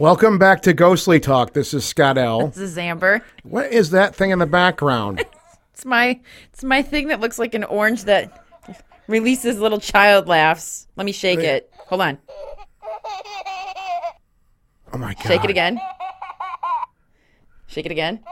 Welcome back to Ghostly Talk. This is Scott L. This is Amber. What is that thing in the background? It's my it's my thing that looks like an orange that releases little child laughs. Let me shake it. Hold on. Oh my god! Shake it again. Shake it again.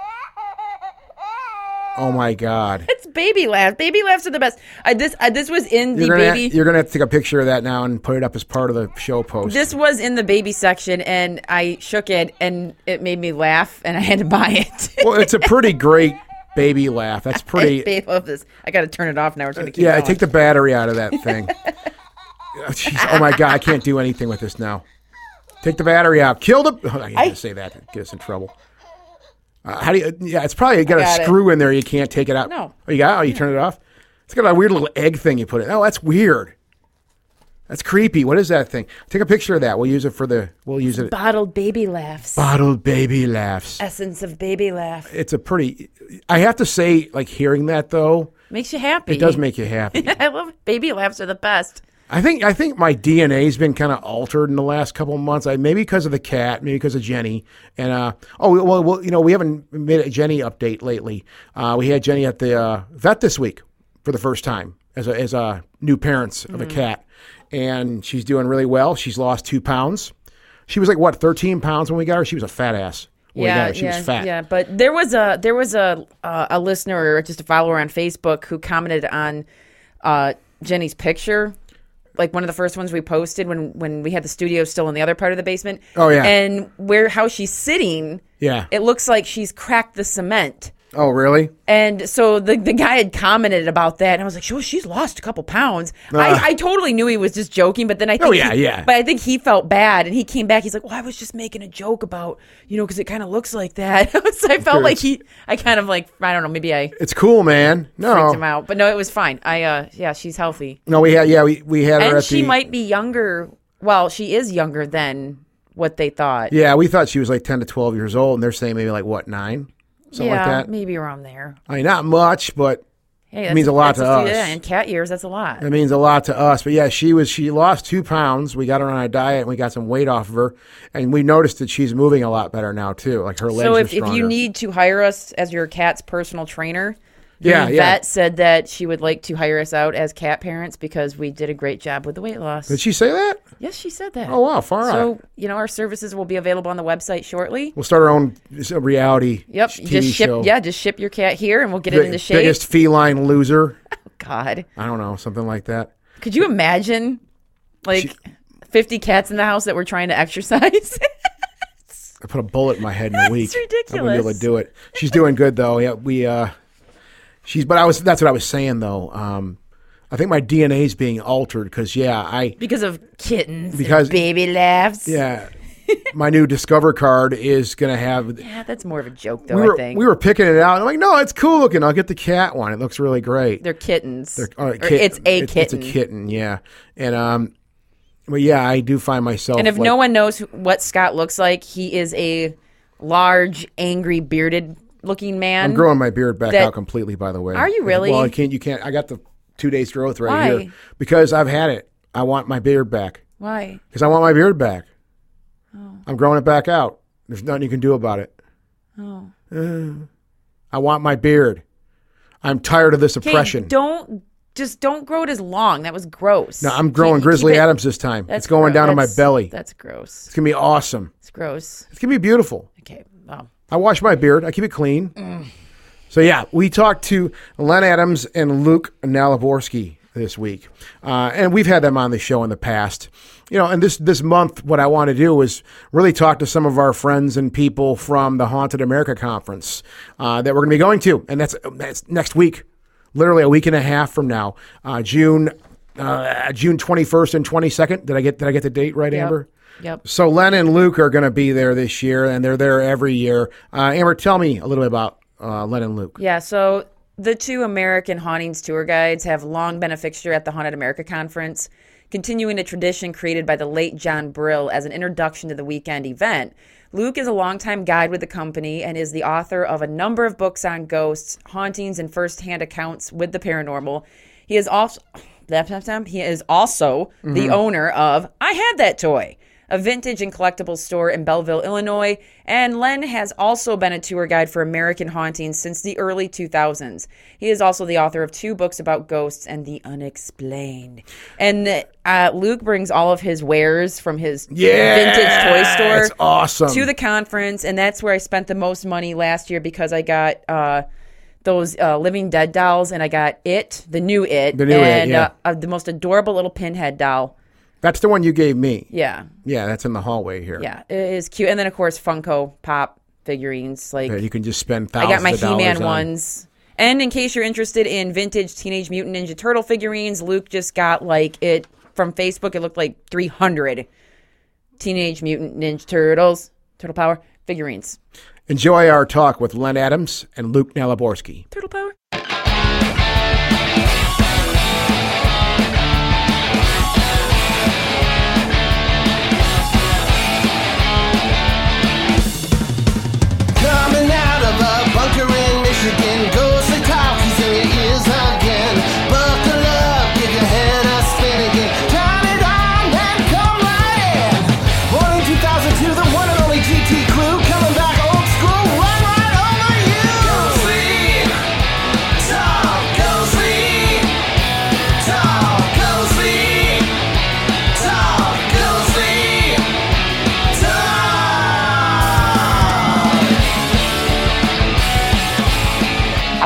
Oh my god! It's baby laughs. Baby laughs are the best. I, this I, this was in the You're gonna baby. you're gonna have to take a picture of that now and put it up as part of the show post. this was in the baby section, and I shook it, and it made me laugh, and I had to buy it. well, it's a pretty great baby laugh. That's pretty. I love this. I got to turn it off now. It's gonna keep Yeah, going. take the battery out of that thing. oh. Oh my god! I can't do anything with this now. Take the battery out. Kill the. Oh, I can't say that. Get us in trouble. Uh, how do you? Yeah, it's probably got, got a it. screw in there. You can't take it out. No. Oh, you got? Oh, you turn it off. It's got a weird little egg thing you put in. Oh, that's weird. That's creepy. What is that thing? Take a picture of that. We'll use it for the. We'll use it. bottled baby laughs. Bottled baby laughs. Essence of baby laugh It's a pretty. I have to say, like hearing that though, makes you happy. it does make you happy. I love baby laughs are the best. I think I think my DNA's been kind of altered in the last couple of months. I maybe because of the cat, maybe because of Jenny. And uh, oh well, well, you know, we haven't made a Jenny update lately. Uh, we had Jenny at the uh, vet this week for the first time as a, as a new parents of a cat, and she's doing really well. She's lost two pounds. She was like what thirteen pounds when we got her. She was a fat ass. When we got her. she yeah, was fat. yeah. But there was a there was a uh, a listener or just a follower on Facebook who commented on uh, Jenny's picture, like one of the first ones we posted when when we had the studio still in the other part of the basement. Oh, yeah. and where how she's sitting, Yeah. it looks like she's cracked the cement. Oh really? And so the the guy had commented about that, and I was like, "Sure, she's lost a couple pounds." I, I totally knew he was just joking, but then I think Oh, yeah, he- yeah. But I think he felt bad, and he came back. He's like, "Well, I was just making a joke about you know because it kind of looks like that." so I felt like he, I kind of like I don't know, maybe I It's cool, man. freaked him No, out, but no, it was fine. I uh yeah, she's healthy, no, we had yeah we we had her and she the. might be younger. Well, she is younger than what they thought. Yeah, we thought she was like ten to twelve years old, and they're saying maybe like what nine, something like Yeah, that. maybe around there. I mean, not much, but Hey, It means a lot to us. Yeah, in cat years, that's a lot. it means a lot to us. But yeah, she was she lost two pounds. We got her on a diet, and we got some weight off of her, and we noticed that she's moving a lot better now too. Like her legs So are if, if you need to hire us as your cat's personal trainer, Yeah, the yeah. vet said that she would like to hire us out as cat parents because we did a great job with the weight loss. did she say that? yes, she said that. Oh wow, far out. So you know our services will be available on the website shortly. We'll start our own reality. Yep, TV just ship. show. Yeah, just ship your cat here, and we'll get it into shape. biggest feline loser. God, I don't know, something like that. could you imagine, like, fifty cats in the house that were trying to exercise? I put a bullet in my head in a week. Ridiculous. I'm gonna be able to do it. She's doing good though. Yeah, we. uh She's. But I was. That's what I was saying though. Um I think my DNA is being altered because yeah, I because of kittens, Because- and baby laughs. yeah. my new Discover card is gonna have. Yeah, that's more of a joke, though. We were I think we were picking it out. I'm like, no, it's cool looking. I'll get the cat one. It looks really great. they're kittens. Right, Or kit- it's a kitten. It's a kitten. Yeah, and um, but yeah, I do find myself. And if like- no one knows who- what Scott looks like, he is a large, angry, bearded looking man. I'm growing my beard back that- out completely. By the way, Are you really? Well, I can't. You can't. I got the two days growth right Why? here because I've had it. I want my beard back Why? because I want my beard back. Oh. I'm growing it back out. There's nothing you can do about it. Oh. Uh, I want my beard. I'm tired of this oppression. don't just don't grow it as long. That was gross. no, I'm growing Grizzly it- Adams this time. that's It's going gro- down to my belly. That's gross. It's gonna be awesome. It's gross. It's gonna be beautiful. Okay. Well, I wash my beard. I keep it clean. Mm. So yeah, we talked to Len Adams and Luke Naliborski this week, uh, and we've had them on the show in the past. You know, and this this month, what I want to do is really talk to some of our friends and people from the Haunted America conference uh, that we're going to be going to, and that's that's next week, literally a week and a half from now, uh, June uh, June twenty first and twenty second. Did I get did I get the date right, Amber? Yep. So Len and Luke are going to be there this year, and they're there every year. Uh, Amber, tell me a little bit about uh, Len and Luke. Yeah, so the two American hauntings tour guides have long been a fixture at the Haunted America Conference, continuing a tradition created by the late John Brill as an introduction to the weekend event. Luke is a longtime guide with the company and is the author of a number of books on ghosts, hauntings, and firsthand accounts with the paranormal. He is also he is also the owner of I Had That Toy, a vintage and collectibles store in Belleville, Illinois, and Len has also been a tour guide for American hauntings since the early 2000s. He is also the author of two books about ghosts and the unexplained. And uh, Luke brings all of his wares from his Yeah, vintage toy store awesome. to the conference, and that's where I spent the most money last year because I got. Uh, those uh, Living Dead dolls, and I got it, the new it, The new It, and yeah. uh, uh, the most adorable little pinhead doll. That's the one you gave me. Yeah, Yeah, that's in the hallway here. yeah, it is cute. And then of course Funko Pop figurines. Like That you can just spend I thousands got my of dollars He-Man on. ones. And in case you're interested in vintage Teenage Mutant Ninja Turtle figurines, Luke just got like it from Facebook. It looked like 300 Teenage Mutant Ninja Turtles, Turtle Power figurines. Enjoy our talk with Len Adams and Luke Naliborski. Turtle Power.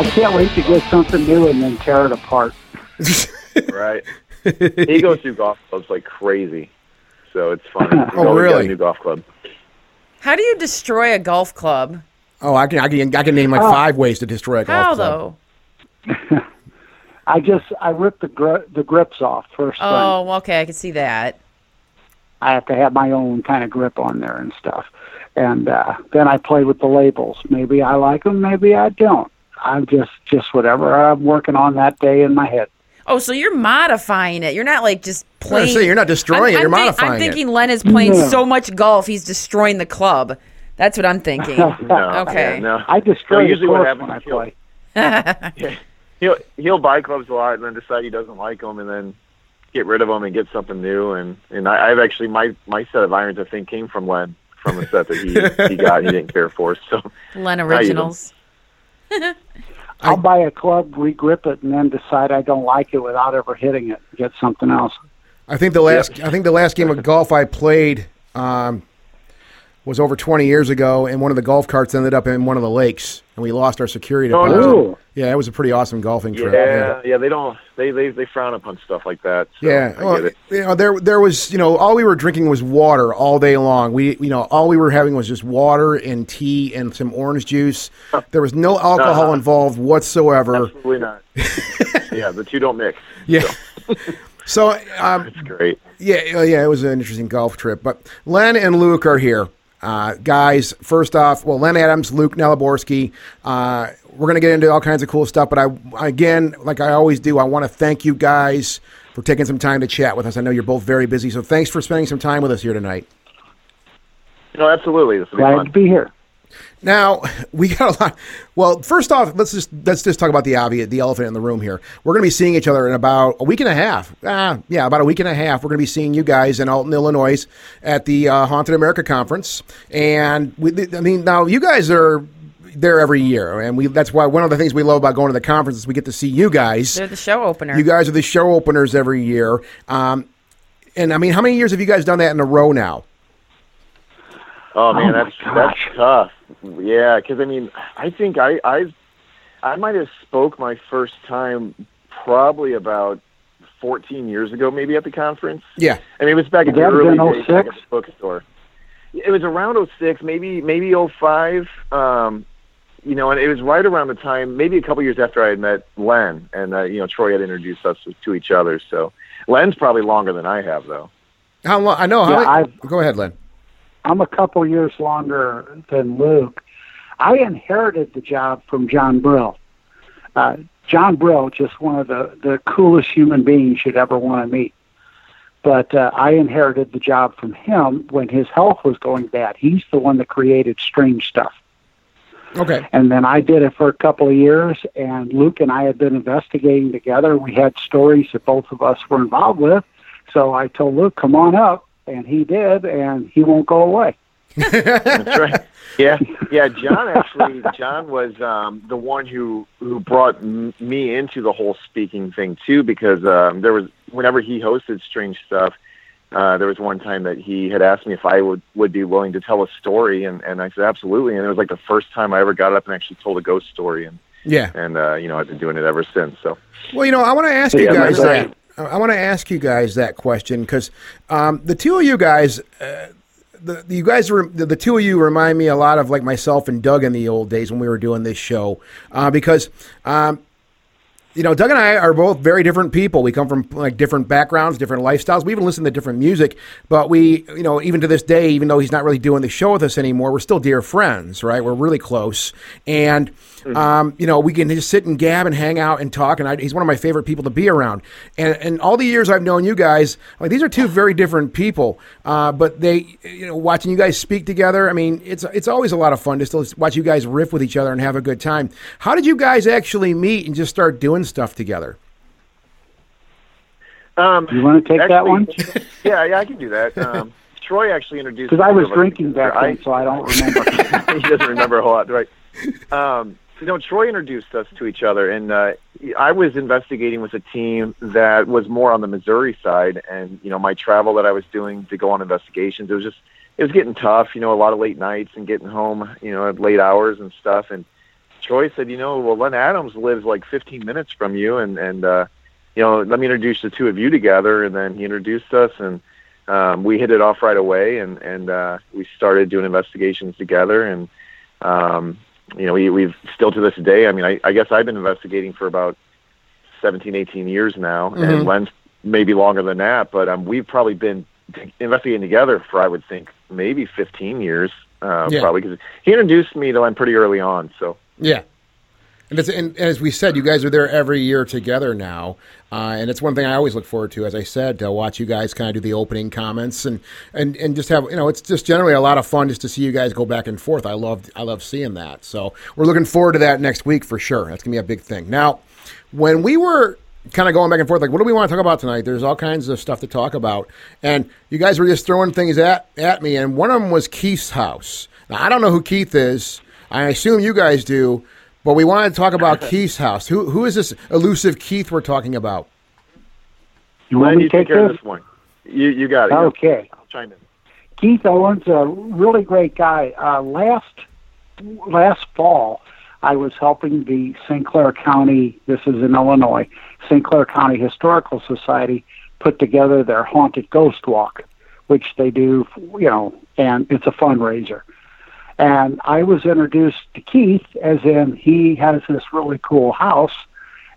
I can't wait to get something new and then tear it apart. right? he goes through golf clubs like crazy, so it's fun. He's Oh, always got really? A new golf club. How do you destroy a golf club? Oh, I can, I can, I can name like five ways to destroy a golf How club. How though? I just I ripped the gri- the grips off first. Oh, well, okay, I can see that. I have to have my own kind of grip on there and stuff, and uh, then I play with the labels. Maybe I like them, maybe I don't. I'm just just whatever I'm working on that day in my head. Oh, so you're modifying it. You're not like just playing. gonna say, you're not destroying it, you're think- modifying I'm it. thinking Len is playing No. so much golf, he's destroying the club. That's what I'm thinking. No, Okay. yeah, no. I destroy So the usually what course happens when I is he'll- play. He'll he'll buy clubs a lot and then decide he doesn't like them and then get rid of them and get something new. And and I, I've actually my my set of irons I think came from Len from a set that he he got and he didn't care for. So Len I. Originals. I'll buy a club, regrip it, and then decide I don't like it without ever hitting it. Get something else. I think the last, I think the last game of golf I played um, was over 20 years ago, and one of the golf carts ended up in one of the lakes, and we lost our security Oh, deposit. no. Yeah, it was a pretty awesome golfing trip. yeah, yeah, they don't they they they frown upon stuff like that. So Yeah, I well, get it. you know, there there was, you know, all we were drinking was water all day long. We, you know, all we were having was just water and tea and some orange juice. There was no alcohol Uh-huh. involved whatsoever. Absolutely not. yeah, the two don't mix. Yeah. So, um, It's great. yeah, yeah, it was an interesting golf trip. But Len and Luke are here. Uh, guys, first off, well, Len Adams, Luke Naliborski. Uh, we're going to get into all kinds of cool stuff. But I, again, like I always do, I want to thank you guys for taking some time to chat with us. I know you're both very busy, so thanks for spending some time with us here tonight. No, absolutely. This will be Glad fun. to be here. Now we got a lot. Well, first off, let's just let's just talk about the obvious, the elephant in the room here. We're going to be seeing each other in about a week and a half. Ah, yeah, about a week and a half. We're going to be seeing you guys in Alton, Illinois, at the uh, Haunted America conference. And we, I mean, now you guys are there every year, and we that's why one of the things we love about going to the conference is we get to see you guys. They're the show opener. You guys are the show openers every year. Um, and I mean, how many years have you guys done that in a row now? Oh man, my that's that's tough. Yeah, because I mean, I think I I I might have spoke my first time probably about 14 years ago, maybe at the conference. Yeah. I mean, it was back in the early been days 06? at the bookstore. It was around 06, maybe maybe 05. Um, you know, and it was right around the time, maybe a couple years after I had met Len, and uh, you know, Troy had introduced us to each other. So, Len's probably longer than I have, though. How long? I know. How Yeah, many- I've- go ahead, Len. I'm a couple years longer than Luke. I inherited the job from John Brill. Uh, John Brill, just one of the, the coolest human beings you'd ever want to meet. But uh, I inherited the job from him when his health was going bad. He's the one that created Strange Stuff. Okay. And then I did it for a couple of years, and Luke and I had been investigating together. We had stories that both of us were involved with. So I told Luke, come on up. And he did, and he won't go away. That's right. Yeah, yeah. John actually, John was um, the one who who brought m- me into the whole speaking thing too, because um, there was whenever he hosted Strange Stuff, uh, there was one time that he had asked me if I would would be willing to tell a story, and and I said absolutely, and it was like the first time I ever got up and actually told a ghost story, and Yeah. and uh, you know I've been doing it ever since. So Well, you know, I want to ask you Yeah, guys right. I want to ask you guys that question because um, the two of you guys, uh, the, you guys, were, the, the two of you remind me a lot of like myself and Doug in the old days when we were doing this show uh, because. Um, you know, Doug and I are both very different people. We come from like different backgrounds, different lifestyles. We even listen to different music, but we, you know, even to this day, even though he's not really doing the show with us anymore, we're still dear friends, right? We're really close, and um, you know, we can just sit and gab and hang out and talk. And I, he's one of my favorite people to be around. And and all the years I've known you guys, like these are two very different people, uh, but they, you know, watching you guys speak together. I mean, it's it's always a lot of fun to still watch you guys riff with each other and have a good time. How did you guys actually meet and just start doing stuff together? um, You want to take that one? yeah, yeah, I can do that. Um, Troy actually introduced Because I was two of us drinking together. back I- then, so I don't remember. he doesn't remember a whole lot, right? Um, you know, Troy introduced us to each other, and uh, I was investigating with a team that was more on the Missouri side, and you know, my travel that I was doing to go on investigations, it was just it was getting tough. You know, a lot of late nights and getting home, you know, at late hours and stuff. And Troy said, you know, well, Len Adams lives like 15 minutes from you, and and uh, you know, let me introduce the two of you together. And then he introduced us, and um, we hit it off right away, and and uh, we started doing investigations together, and um, you know, we, we've still to this day. I mean, I, I guess I've been investigating for about 17, 18 years now, Mhm. and Len's maybe longer than that, but um, we've probably been investigating together for I would think maybe 15 years, uh, Yeah. probably because he introduced me to Len pretty early on. So Yeah. And, and as we said, you guys are there every year together now, uh, and it's one thing I always look forward to. As I said, to watch you guys kind of do the opening comments and, and, and just have you know, it's just generally a lot of fun just to see you guys go back and forth. I love I love seeing that. So we're looking forward to that next week for sure. That's gonna be a big thing. Now, when we were kind of going back and forth, like what do we want to talk about tonight? There's all kinds of stuff to talk about, and you guys were just throwing things at at me, and one of them was Keith's house. Now I don't know who Keith is. I assume you guys do. But we want to talk about Keith's house. Who who is this elusive Keith we're talking about? You want me to take take care of this? this one. You you got it. Okay. I'll chime in. Keith Owens, a really great guy. Uh, last last fall, I was helping the St. Clair County. This is in Illinois. St. Clair County Historical Society put together their haunted ghost walk, which they do, you know, and it's a fundraiser. And I was introduced to Keith, as in he has this really cool house,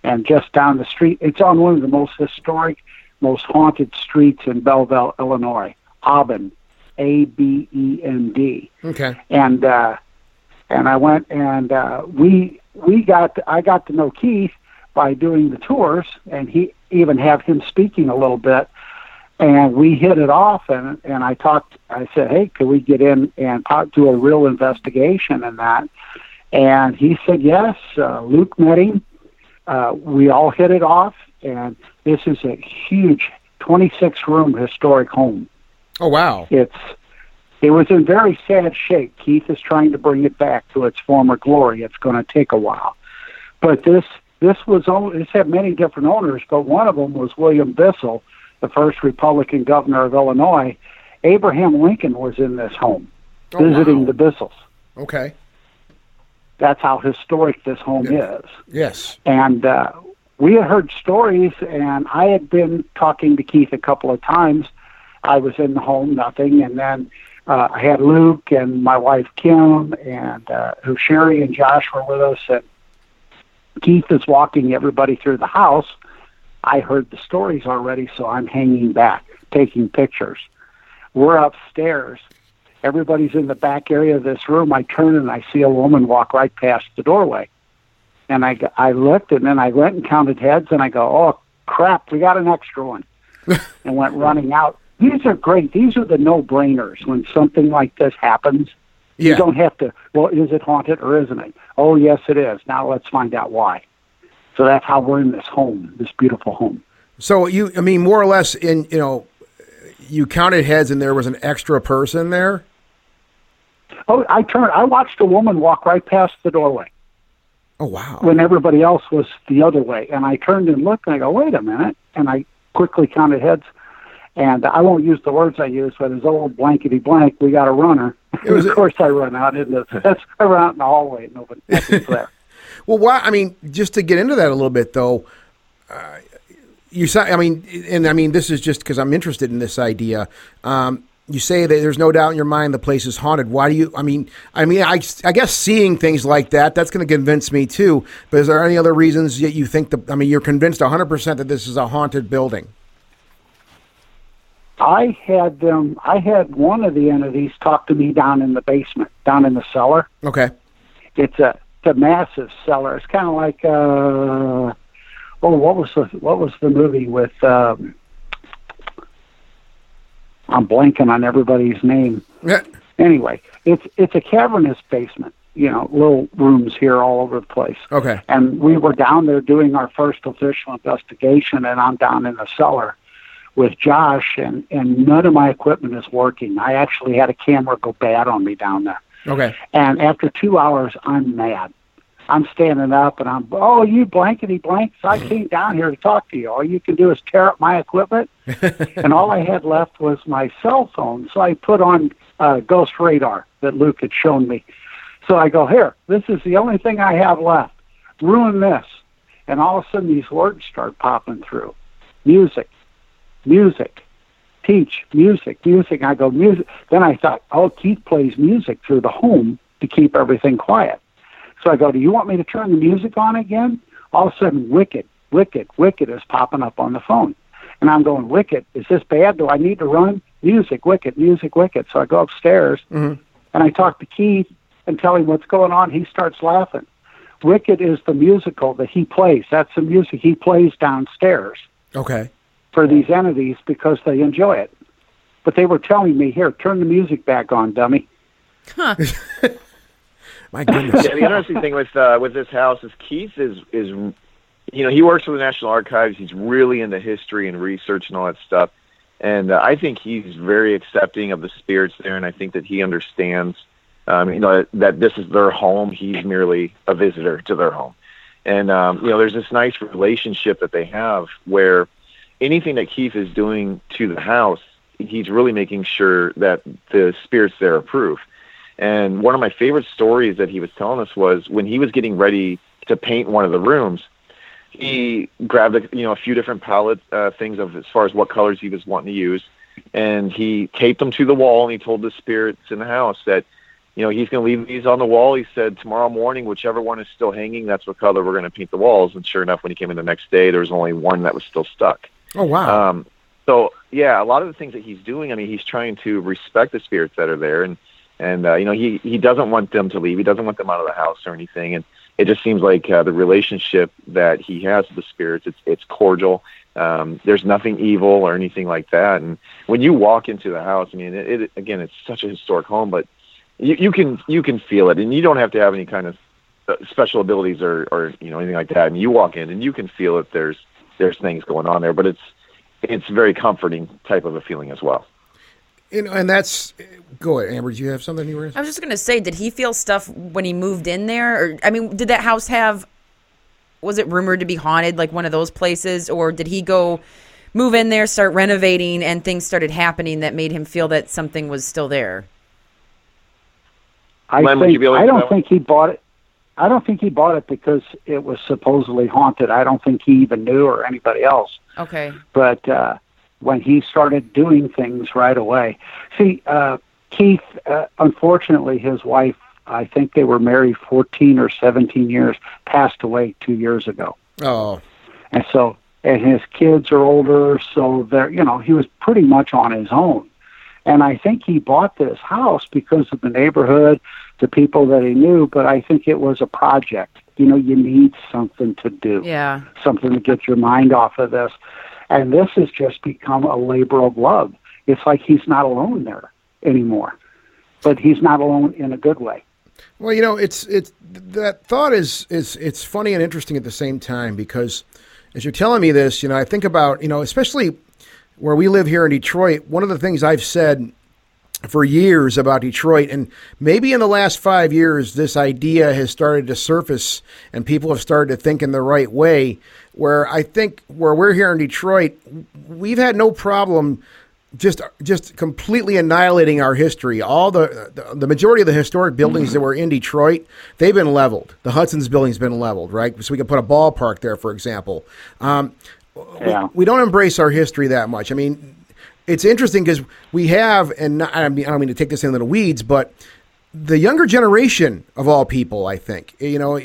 and just down the street, it's on one of the most historic, most haunted streets in Belleville, Illinois, Abend, A B E N D Okay. and uh, and I went and uh, we we got to, I got to know Keith by doing the tours, and he even have him speaking a little bit, and we hit it off, and and I talked. I said, hey, could we get in and talk, do a real investigation in that? And he said yes. Uh, Luke met him. Uh, we all hit it off, and this is a huge 26 room historic home Oh wow. it's it was in very sad shape. Keith is trying to bring it back to its former glory. It's going to take a while, but this this was own- this had many different owners, but one of them was William Bissell, the first Republican governor of Illinois. Abraham Lincoln was in this home Oh, visiting wow. the Bissells. Okay. That's how historic this home is. Yes. And uh, we had heard stories, and I had been talking to Keith a couple of times. I was in the home, nothing, and then uh, I had Luke and my wife Kim, and uh, who Sherry and Josh were with us. And Keith is walking everybody through the house. I heard the stories already, so I'm hanging back, taking pictures. We're upstairs. Everybody's in the back area of this room. I turn and I see a woman walk right past the doorway. And I, I looked and then I went and counted heads and I go, oh, crap, we got an extra one. and went running out. These are great. These are the no-brainers when something like this happens. You don't have to, well, is it haunted or isn't it? Oh, yes, it is. Now let's find out why. So that's how we're in this home, this beautiful home. So you, I mean, more or less, in you know, you counted heads and there was an extra person there. Oh, I turned. I watched a woman walk right past the doorway Oh wow! when everybody else was the other way, and I turned and looked, and I go, "Wait a minute!" And I quickly counted heads, and I won't use the words I use, but it's old blankety blank. We got a runner. was of course, I run out into that's I run out in the hallway. Nobody there. Well, why? I mean, just to get into that a little bit, though, uh, you say, I mean, and I mean, this is just because I'm interested in this idea. Um, you say that there's no doubt in your mind the place is haunted. Why do you? I mean, I mean, I, I guess seeing things like that that's going to convince me too. But is there any other reasons that you think the? I mean, you're convinced 100 percent that this is a haunted building. I had them. I had one of the entities talk to me down in the basement, down in the cellar. Okay. It's a a massive cellar. It's kind of like uh, oh, what was the what was the movie with? Um, I'm blanking on everybody's name. Yeah. Anyway, it's it's a cavernous basement. You know, little rooms here all over the place. Okay. And we were down there doing our first official investigation, and I'm down in the cellar with Josh, and and none of my equipment is working. I actually had a camera go bad on me down there. Okay. And after two hours, I'm mad. I'm standing up and I'm, oh, you blankety blanks. I came down here to talk to you. All you can do is tear up my equipment. and all I had left was my cell phone. So I put on uh, Ghost Radar that Luke had shown me. So I go, here, this is the only thing I have left. Ruin this. And all of a sudden, these words start popping through music, music, teach, music, music. I go, music. Then I thought, oh, Keith plays music through the home to keep everything quiet. So I go, do you want me to turn the music on again? All of a sudden, Wicked, Wicked, Wicked is popping up on the phone. And I'm going, Wicked, is this bad? Do I need to run? Music, Wicked, music, Wicked. So I go upstairs mm-hmm. and I talk to Keith and tell him what's going on. He starts laughing. Wicked is the musical that he plays. That's the music he plays downstairs Okay. For these entities because they enjoy it. But they were telling me, here, turn the music back on, dummy. Huh. My goodness. Yeah, the interesting thing with uh, with this house is Keith is is you know he works for the National Archives. He's really into history and research and all that stuff. And uh, I think he's very accepting of the spirits there, and I think that he understands, um, you know, that this is their home. He's merely a visitor to their home, and um, you know, there's this nice relationship that they have where anything that Keith is doing to the house, he's really making sure that the spirits there approve. And one of my favorite stories that he was telling us was when he was getting ready to paint one of the rooms, he grabbed a, you know a few different palette uh, things of as far as what colors he was wanting to use, and he taped them to the wall. And he told the spirits in the house that you know he's going to leave these on the wall. He said tomorrow morning, whichever one is still hanging, that's what color we're going to paint the walls. And sure enough, when he came in the next day, there was only one that was still stuck. Oh wow. Um, so yeah, a lot of the things that he's doing, I mean, he's trying to respect the spirits that are there, and and uh, you know, he he doesn't want them to leave. He doesn't want them out of the house or anything. And it just seems like uh, the relationship that he has with the spirits, it's it's cordial. Um, there's nothing evil or anything like that. And when you walk into the house, I mean, it, it again, it's such a historic home, but you, you can you can feel it, and you don't have to have any kind of uh, special abilities or or you know anything like that. And you walk in, and you can feel that there's there's things going on there, but it's it's very comforting type of a feeling as well. you know, and that's go ahead, Amber. Do you have something you were? I was just gonna say, did he feel stuff when he moved in there? Or I mean, did that house have? Was it rumored to be haunted, like one of those places, or did he go move in there, start renovating, and things started happening that made him feel that something was still there? I Len, think you be able to I don't think he bought it. I don't think he bought it because it was supposedly haunted. I don't think he even knew or anybody else. Okay. But uh, when he started doing things right away, see, uh, Keith. Uh, unfortunately, his wife. I think they were married 14 or 17 years. Passed away two years ago. Oh, and so and his kids are older so they're you know he was pretty much on his own and i think he bought this house because of the neighborhood the people that he knew but i think it was a project. You know you need something to do. Yeah. something to get your mind off of this. And this has just become a labor of love. It's like he's not alone there anymore but he's not alone in a good way. Well, you know, it's it's that thought is is it's funny and interesting at the same time because as you're telling me this, you know, I think about you know, especially where we live here in Detroit, one of the things I've said for years about Detroit, and maybe in the last five years, this idea has started to surface, and people have started to think in the right way. Where I think where we're here in Detroit, we've had no problem just just completely annihilating our history. All the the, the majority of the historic buildings that were in Detroit, they've been leveled. The Hudson's building's been leveled, right? So we can put a ballpark there, for example. Um, Yeah. we don't embrace our history that much. I mean, it's interesting because we have, and not, I, mean, I don't mean to take this into the weeds, but the younger generation of all people, I think, you know,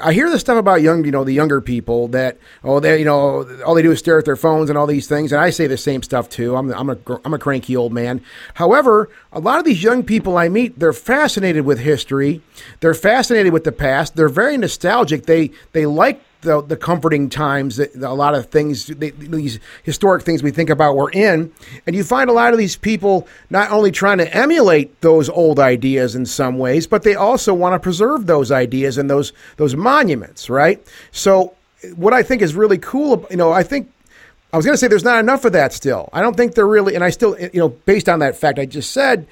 I hear this stuff about young, you know, the younger people that oh, they, you know, all they do is stare at their phones and all these things, and I say the same stuff too. I'm, I'm a, I'm a cranky old man. However, a lot of these young people I meet, they're fascinated with history, they're fascinated with the past, they're very nostalgic. They, they like the, the comforting times that a lot of things they, these historic things we think about were in and you find a lot of these people not only trying to emulate those old ideas in some ways but they also want to preserve those ideas and those those monuments right so what i think is really cool you know i think I was going to say there's not enough of that still. I don't think there really, and I still, you know, based on that fact I just said,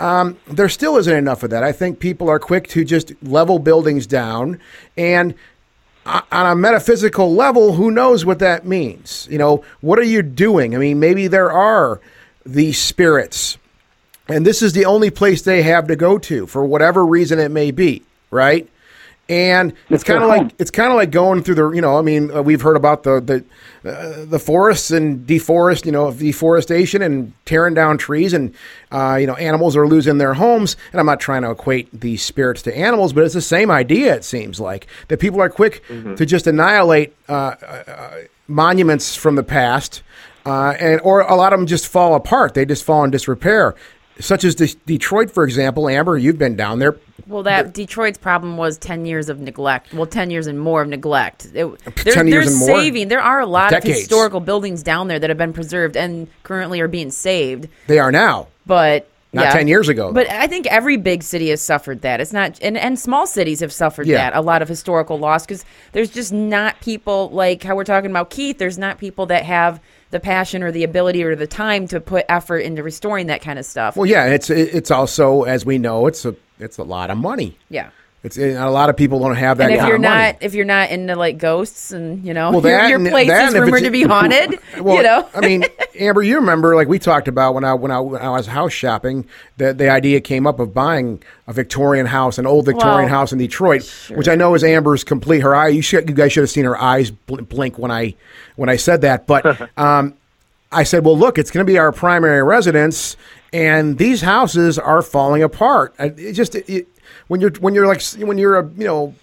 um, there still isn't enough of that. I think people are quick to just level buildings down, and on a metaphysical level, who knows what that means? You know, what are you doing? I mean, maybe there are these spirits, and this is the only place they have to go to for whatever reason it may be, right? And it's kind of like it's kind of like going through the you know I mean uh, we've heard about the the uh, the forests and deforest you know deforestation and tearing down trees and uh, you know animals are losing their homes. And I'm not trying to equate these spirits to animals but it's the same idea it seems like that people are quick to just annihilate uh, uh, monuments from the past uh, and or a lot of them just fall apart. They just fall in disrepair such as De- Detroit for example Amber you've been down there Well, that Detroit's problem was ten years of neglect. Well, ten years and more of neglect. It, they're, 10 years and more? saving. There are a lot Decades. of historical buildings down there that have been preserved and currently are being saved. they are now But Not yeah. 10 years ago, But I think every big city has suffered that. It's not, and, and small cities have suffered Yeah. that. A lot of historical loss because there's just not people like how we're talking about Keith. There's not people that have the passion or the ability or the time to put effort into restoring that kind of stuff. Well, yeah, it's it's also as we know, it's a it's a lot of money. yeah. It's and a lot of people don't have that And if kind you're of money. not if you're not into like ghosts and you know Well, your, that your and- place that is rumored to be haunted, Well, you know. I mean, Amber, you remember like we talked about when I when I when I was house shopping, the the idea came up of buying a Victorian house, an old Victorian Well, house in Detroit, which I know is Amber's complete. Her eye, you should you guys should have seen her eyes blink when I when I said that, but. um I said, "Well, look, it's going to be our primary residence, and these houses are falling apart. It just it, when you're when you're like when you're a you know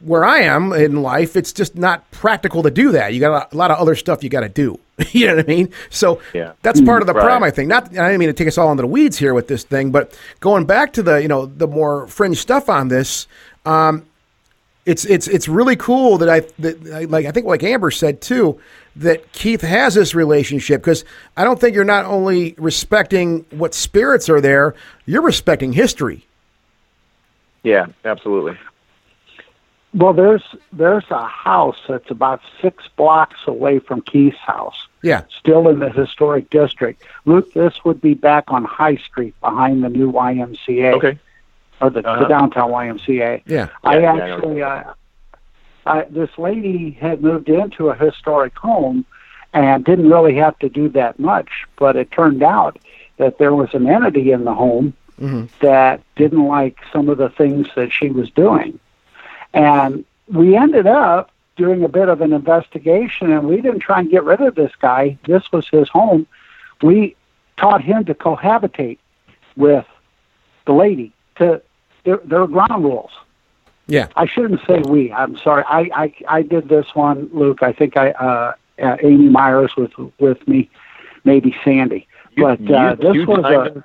where I am in life, it's just not practical to do that. You got a lot of other stuff you got to do. you know what I mean? So Yeah. that's part of the Right. problem, I think. Not, I didn't mean to take us all into the weeds here with this thing, but going back to the you know the more fringe stuff on this, um, it's it's it's really cool that I that I, like I think like Amber said too that Keith has this relationship because I don't think you're not only respecting what spirits are there, you're respecting history. Yeah, absolutely. Well, there's there's a house that's about six blocks away from Keith's house, Yeah, still in the historic district. Luke, this would be back on High Street behind the new YMCA Okay. or the, the Uh-huh. downtown YMCA. yeah, I Yeah, yeah, I actually, uh, I, this lady had moved into a historic home and didn't really have to do that much, but it turned out that there was an entity in the home that didn't like some of the things that she was doing. And we ended up doing a bit of an investigation, and we didn't try and get rid of this guy. This was his home. We taught him to cohabitate with the lady. To there, there are ground rules. yeah. I shouldn't say we. I'm sorry. I I, I did this one, Luke. I think I uh, uh, Amy Myers was with me, maybe Sandy. You- but you- uh, this you was a.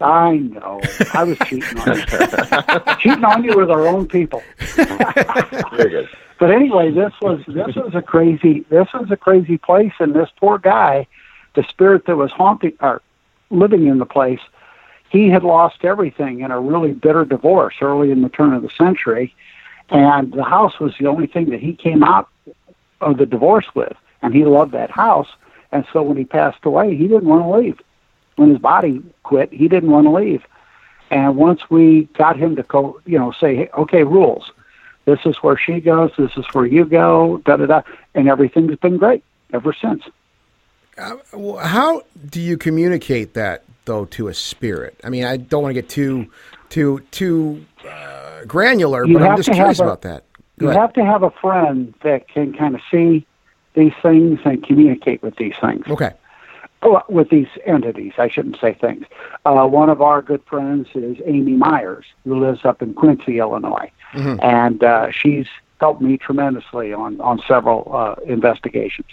I know. I was cheating on you. cheating on you with our own people. Very good. But anyway, this was this was a crazy this was a crazy place, and this poor guy, the spirit that was haunting or living in the place, he had lost everything in a really bitter divorce early in the turn of the century, and the house was the only thing that he came out of the divorce with, and he loved that house. And so when he passed away, he didn't want to leave. When his body quit, he didn't want to leave. And once we got him to go, you know, say, hey, okay, rules. This is where she goes. This is where you go. Da da da. And everything's been great ever since. Well, How do you communicate that though to a spirit? I mean, I don't want to get too too too uh, granular, You but I'm just curious a- about that. Go You ahead. have to have a friend that can kind of see these things and communicate with these things. Okay. With these entities. I shouldn't say things. Uh, one of our good friends is Amy Myers, who lives up in Quincy, Illinois, and uh, she's helped me tremendously on on several uh, investigations.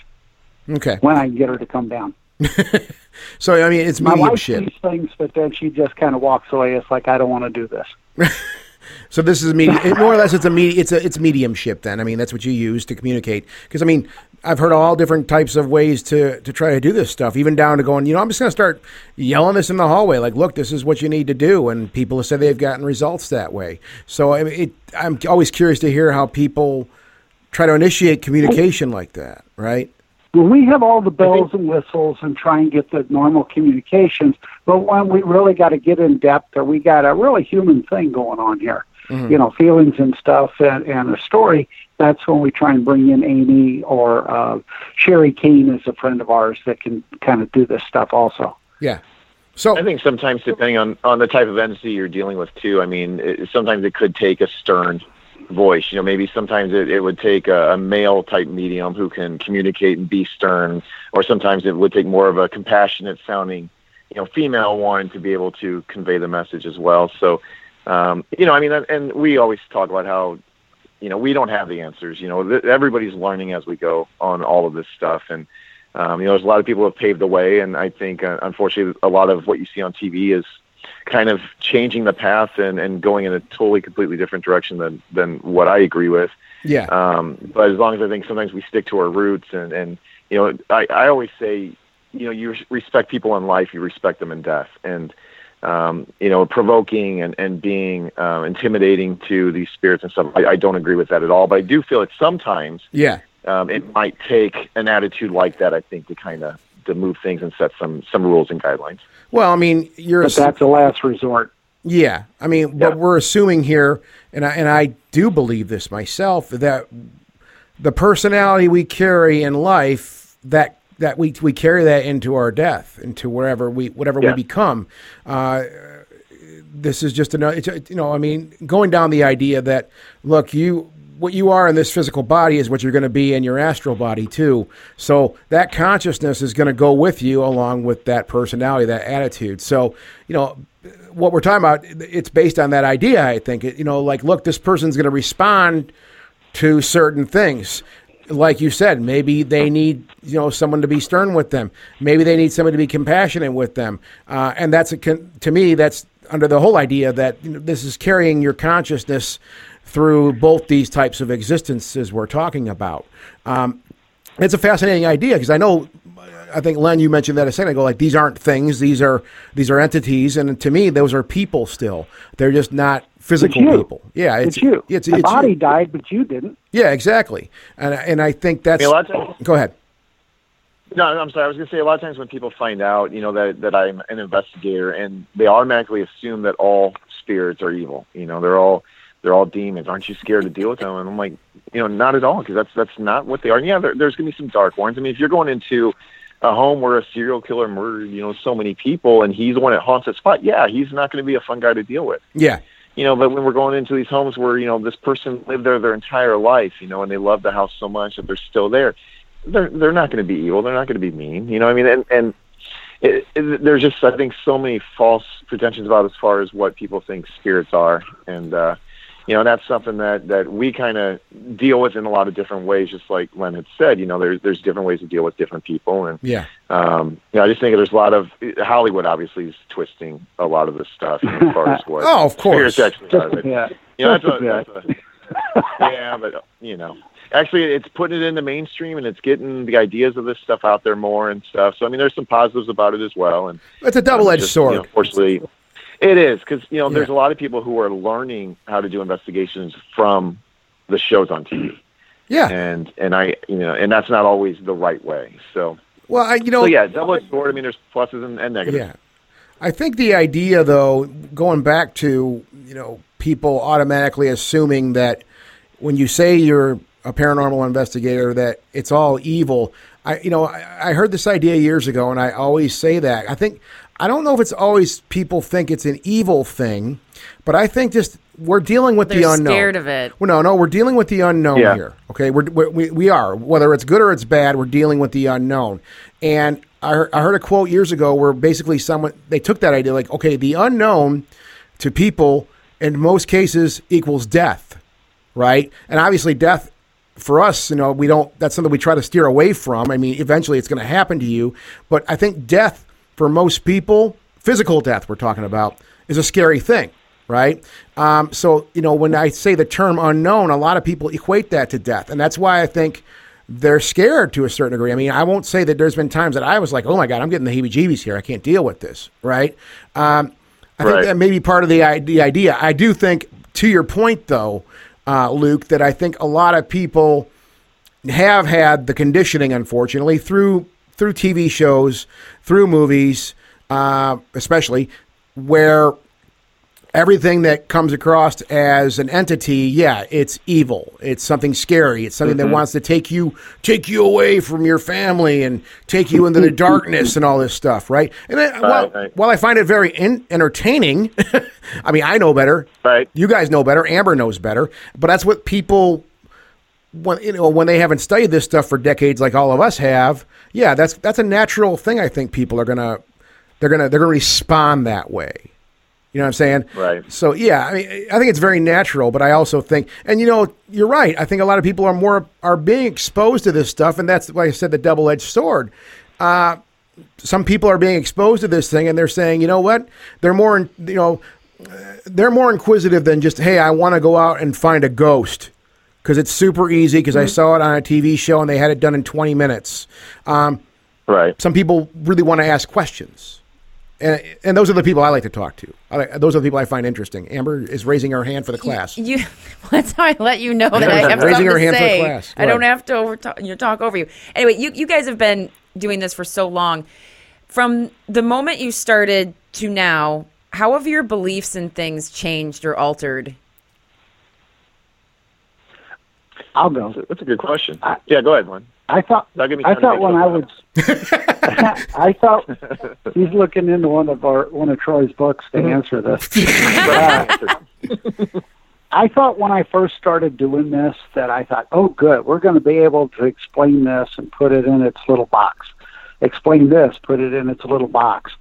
Okay. When I can get her to come down, So I mean, it's my wife sees things, but then she just kind of walks away. It's like I don't want to do this. So this is a medium, more or less. It's a me, It's a it's mediumship. Then I mean, that's what you use to communicate. Because I mean, I've heard all different types of ways to to try to do this stuff. Even down to going, you know, I'm just going to start yelling this in the hallway. Like, look, this is what you need to do, and people have said they've gotten results that way. So I mean, it, I'm always curious to hear how people try to initiate communication like that. Right? Well, we have all the bells and whistles and try and get the normal communications, but when we really got to get in depth or we got a really human thing going on here, mm-hmm. you know, feelings and stuff and, and a story, that's when we try and bring in Amy or uh, Sherry Keene is a friend of ours that can kind of do this stuff also. Yeah. So I think sometimes, depending on on the type of entity you're dealing with, too. I mean, it, sometimes it could take a stern voice. You know, maybe sometimes it, it would take a, a male type medium who can communicate and be stern, or sometimes it would take more of a compassionate sounding, you know, female one to be able to convey the message as well. So, um, you know, I mean, and- and we always talk about how you know we don't have the answers you know th- everybody's learning as we go on all of this stuff and um, you know there's a lot of people who have paved the way and i think uh, unfortunately a lot of what you see on tv is kind of changing the path and, and going in a totally completely different direction than than what i agree with yeah. um, but as long as I think sometimes we stick to our roots and, and you know, I, I always say, you know, you respect people in life, you respect them in death. And, um, you know, provoking and, and being um, intimidating to these spirits and stuff, I, I don't agree with that at all. But I do feel that sometimes yeah. um, it might take an attitude like that, I think, to kind of to move things and set some some rules and guidelines. Well, I mean, you're But that's a last resort. Yeah, I mean, Yeah. but we're assuming here, and I, and I do believe this myself that the personality we carry in life that that we we carry that into our death, into wherever we whatever Yeah. we become. Uh, this is just another. It's, you know, I mean, going down the idea that look, you what you are in this physical body is what you're going to be in your astral body too. So that consciousness is going to go with you along with that personality, that attitude. So you know, what we're talking about, it's based on that idea. I think you know, like look, this person's going to respond to certain things. Like you said, maybe they need you know someone to be stern with them. Maybe they need someone to be compassionate with them. Uh, and that's a to me that's under the whole idea that you know, this is carrying your consciousness through both these types of existences we're talking about. Um, it's a fascinating idea because I know, I think Len, you mentioned that a second ago. Like these aren't things; these are these are entities, and to me, those are people. Still, they're just not physical you. people. Yeah, It's, you. It's, the it's body you. died, but you didn't. Yeah, exactly. And and I think that's. I mean, a lot of times- go ahead. No, I'm sorry. I was going to say a lot of times when people find out, you know, that that I'm an investigator, and they automatically assume that all spirits are evil. You know, they're all they're all demons. Aren't you scared to deal with them? And I'm like, you know, not at all, because that's that's not what they are. And yeah, there, there's going to be some dark ones. I mean, if you're going into a home where a serial killer murdered, you know, so many people, and he's the one that haunts that spot, yeah, he's not going to be a fun guy to deal with Yeah, you know, but when we're going into these homes where, you know, this person lived there their entire life, you know, and they love the house so much that they're still there, they're they're not going to be evil. They're not going to be mean. You know, what I mean, and and it, it, there's just I think so many false pretensions about as far as what people think spirits are, and uh, you know, that's something that that we kind of deal with in a lot of different ways. Just like Len had said, you know, there's there's different ways to deal with different people, and yeah, um, you know, I just think there's a lot of Hollywood obviously is twisting a lot of this stuff you know, as far as what Oh, of course. spirits actually Just are. a you know, that's a a, that's a, yeah, but you know, actually, it's putting it in the mainstream and it's getting the ideas of this stuff out there more and stuff. So I mean, there's some positives about it as well. And it's a double-edged just, you sword. know, unfortunately, it is because you know there's a lot of people who are learning how to do investigations from the shows on TV. Yeah. and and I you know and that's not always the right way. So Well, I, you know, so yeah, double edged sword. I mean, there's pluses and, and negatives. Yeah. I think the idea, though, going back to, you know, people automatically assuming that when you say you're a paranormal investigator, that it's all evil. I, you know, I, I heard this idea years ago, and I always say that. I think, I don't know if it's always people think it's an evil thing, but I think just we're dealing with the They're unknown. scared of it. Well, no, no, we're dealing with the unknown Yeah. here. Okay, we're, we're, we we are whether it's good or it's bad, we're dealing with the unknown. And I heard, I heard a quote years ago where basically someone they took that idea like, okay, the unknown to people in most cases equals death, right? And obviously, death for us, you know, we don't. That's something we try to steer away from. I mean, eventually, it's going to happen to you. But I think death for most people, physical death, we're talking about, is a scary thing right? Um, so, you know, when I say the term unknown, a lot of people equate that to death. And that's why I think they're scared to a certain degree. I mean, I won't say that there's been times that I was like, oh my God, I'm getting the heebie jeebies here. I can't deal with this, right? Um, I think Right. that may be part of the, the idea. I do think, to your point, though, uh, Luke, that I think a lot of people have had the conditioning, unfortunately, through through TV shows, through movies, uh, especially where everything that comes across as an entity, yeah, it's evil. It's something scary. It's something that wants to take you take you away from your family and take you into the darkness and all this stuff, right? And then, while, right. while I find it very in, entertaining, I mean, I know better. Right. You guys know better. Amber knows better. But that's what people when you know when they haven't studied this stuff for decades like all of us have. Yeah, that's that's a natural thing. I think people are gonna they're gonna they're gonna respond that way. You know what I'm saying? Right. So yeah, I mean, I think it's very natural, but I also think, and you know, you're right. I think a lot of people are more are being exposed to this stuff, and that's why I said the double edged sword. Uh, some people are being exposed to this thing, and they're saying, you know what? They're more, you know, they're more inquisitive than just, hey, I want to go out and find a ghost because it's super easy because I saw it on a TV show and they had it done in 20 minutes. Um, Right. some people really want to ask questions. And, and those are the people I like to talk to. I like, those are the people I find interesting. Amber is raising her hand for the class. You, that's how I let you know that I have Raising her to hand for the class. Go I don't ahead. have to over talk, you know, talk over you. Anyway, you, you guys have been doing this for so long. From the moment you started to now, how have your beliefs and things changed or altered? I'll go. That's a good question. I, yeah, go ahead, Len. I thought That'll give me I thought when I was I thought he's looking into one of our one of Troy's books to mm-hmm. answer this. I thought when I first started doing this that I thought, oh, good, we're going to be able to explain this and put it in its little box. Explain this, put it in its little box.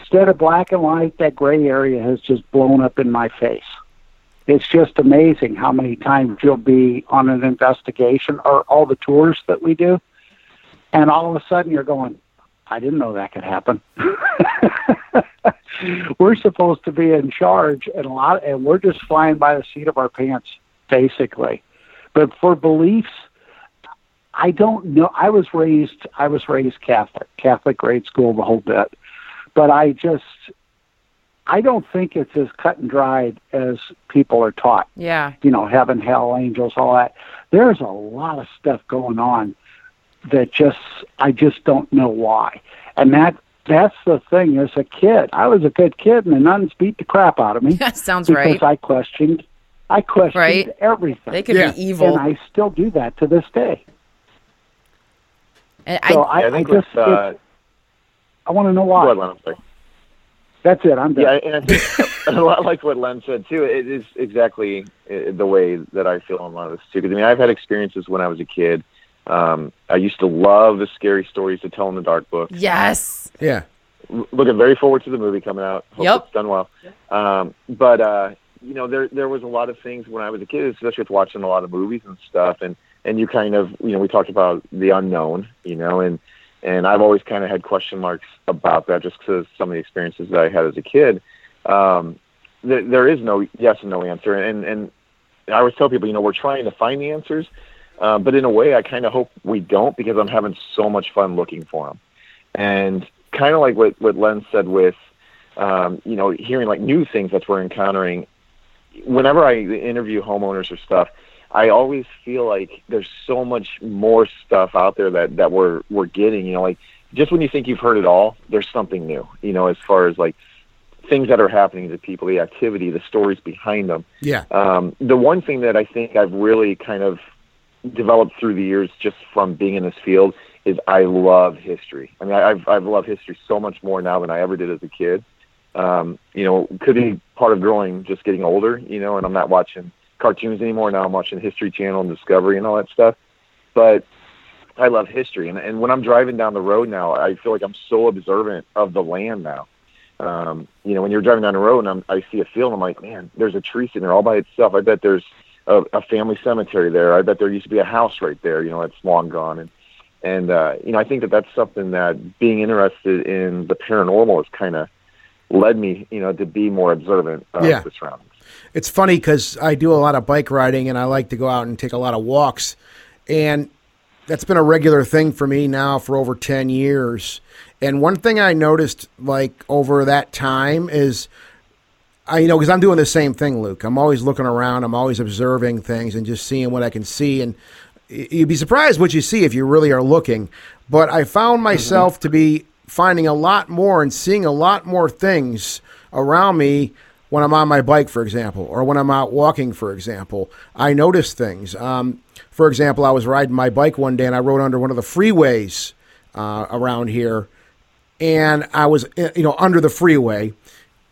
Instead of black and white, that gray area has just blown up in my face. It's just amazing how many times you'll be on an investigation or all the tours that we do, and all of a sudden you're going, I didn't know that could happen. we're supposed to be in charge and a lot and we're just flying by the seat of our pants basically. But for beliefs i don't know. I was raised i was raised catholic catholic grade school the whole bit. But i just i don't think it's as cut and dried as people are taught Yeah. you know heaven hell angels all that there's a lot of stuff going on that just I just don't know why. And that that's the thing. As a kid, I was a good kid, and the nuns beat the crap out of me That sounds because right. Because I questioned. I questioned Right. everything, They could Yeah. be evil. and I still do that to this day. And So I, I, I think I just uh, it's- I want to know go why. ahead, Len. I'm sorry. That's it. I'm done. Yeah, and I think a lot like what Len said too. It is exactly uh, the way that I feel on a lot of this too. Because I mean, I've had experiences when I was a kid. Um, I used to love the scary stories to tell in the dark book. yes. Yeah. Looking very forward to the movie coming out. Hope Yep. it's done well. Um, but uh, you know, there there was a lot of things when I was a kid, especially with watching a lot of movies and stuff, and and you kind of you know we talked about the unknown, you know, and and I've always kind of had question marks about that just because some of the experiences that I had as a kid. Um, th- there is no yes and no answer, and and I always tell people, you know, we're trying to find the answers, uh, but in a way, I kind of hope we don't because I'm having so much fun looking for them, and kind of like what what Len said with, um, you know, hearing like new things that we're encountering. Whenever I interview homeowners or stuff, I always feel like there's so much more stuff out there that that we're we're getting. You know, like just when you think you've heard it all, there's something new. You know, as far as like things that are happening to people, the activity, the stories behind them. Yeah. Um, the one thing that I think I've really kind of developed through the years, just from being in this field, is I love history. I mean, I- I've I've loved history so much more now than I ever did as a kid. Um, you know, could be part of growing, just getting older. You know, and I'm not watching cartoons anymore. Now I'm watching History Channel and Discovery and all that stuff. But I love history, and and when I'm driving down the road now, I feel like I'm so observant of the land now. Um, you know, when you're driving down the road and I'm, I see a field, I'm like, man, there's a tree sitting there all by itself. I bet there's a, a family cemetery there. I bet there used to be a house right there. You know, it's long gone. And and uh, you know, I think that that's something that being interested in the paranormal has kind of led me, you know, to be more observant of Yeah. the surroundings. It's funny because I do a lot of bike riding and I like to go out and take a lot of walks. And that's been a regular thing for me now for over 10 years. And one thing I noticed like over that time is I you know because I'm doing the same thing, Luke. I'm always looking around, I'm always observing things and just seeing what I can see and you'd be surprised what you see if you really are looking. But I found mm-hmm. myself to be finding a lot more and seeing a lot more things around me when I'm on my bike, for example, or when I'm out walking, for example. I notice things. Um, for example, I was riding my bike one day and I rode under one of the freeways uh, around here, and I was uh, you know under the freeway,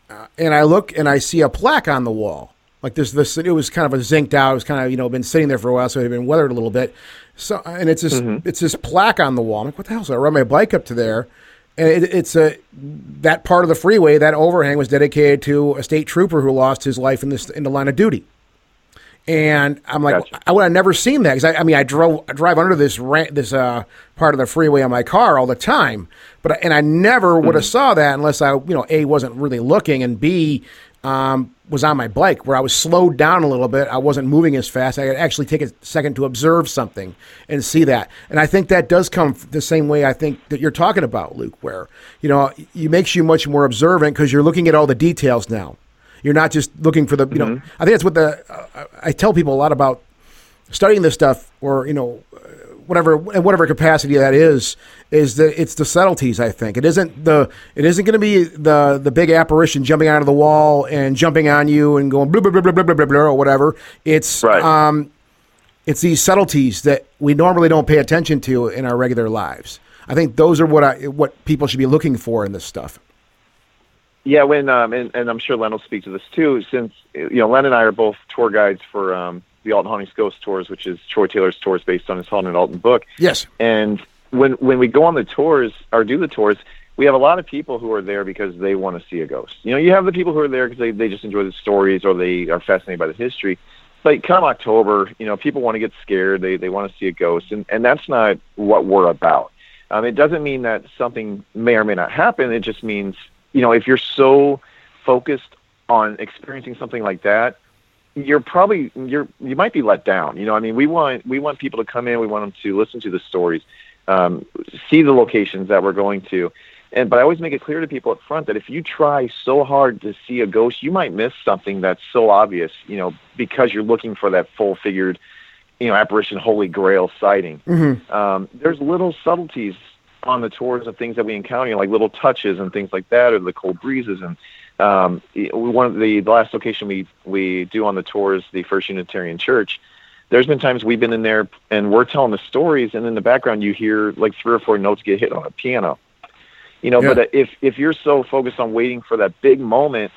uh, and I look and I see a plaque on the wall. Like this, this it was kind of a zinked out. It was kind of you know been sitting there for a while, so it had been weathered a little bit. So and it's this it's this plaque on the wall. I'm like, what the hell? So I ride my bike up to there, and it, it's a that part of the freeway that overhang was dedicated to a state trooper who lost his life in this in the line of duty. And I'm like, Gotcha. I would have never seen that because I, I mean, I drove I drive under this ra- this uh, part of the freeway on my car all the time, but I- and I never would have saw that unless I, you know, a wasn't really looking, and b um, was on my bike where I was slowed down a little bit. I wasn't moving as fast. I could actually take a second to observe something and see that. And I think that does come the same way I think that you're talking about, Luke, where you know it makes you much more observant because you're looking at all the details now. You're not just looking for the, you know, I think that's what the, uh, I tell people a lot about studying this stuff or, you know, whatever whatever capacity that is is that it's the subtleties I think. It isn't the it isn't going to be the the big apparition jumping out of the wall and jumping on you and going blah blah blah blah blah blah, blah or whatever. It's right. um it's these subtleties that we normally don't pay attention to in our regular lives. I think those are what I what people should be looking for in this stuff. Yeah when um and, and I'm sure Len will speak to this too since you know Len and I are both tour guides for um the Alton Hauntings Ghost Tours, which is Troy Taylor's tours based on his Haunted Alton book. Yes. And when when we go on the tours or do the tours, we have a lot of people who are there because they want to see a ghost. You know, you have the people who are there because they, they just enjoy the stories or they are fascinated by the history. But come October, you know, people want to get scared. They they want to see a ghost, and and that's not what we're about. Um, it doesn't mean that something may or may not happen. It just means you know if you're so focused on experiencing something like that, you're probably you're you might be let down. You know, I mean, we want we want people to come in. We want them to listen to the stories, um, see the locations that we're going to, and but I always make it clear to people up front that if you try so hard to see a ghost, you might miss something that's so obvious. You know, because you're looking for that full figured, you know, apparition, holy grail sighting. Um, there's little subtleties on the tours of things that we encounter, you know, like little touches and things like that, or the cold breezes. And um, we- one of the, the last location we we do on the tour is the First Unitarian Church. There's been times we've been in there and we're telling the stories, and in the background you hear like three or four notes get hit on a piano. You know, Yeah. but if if you're so focused on waiting for that big moment,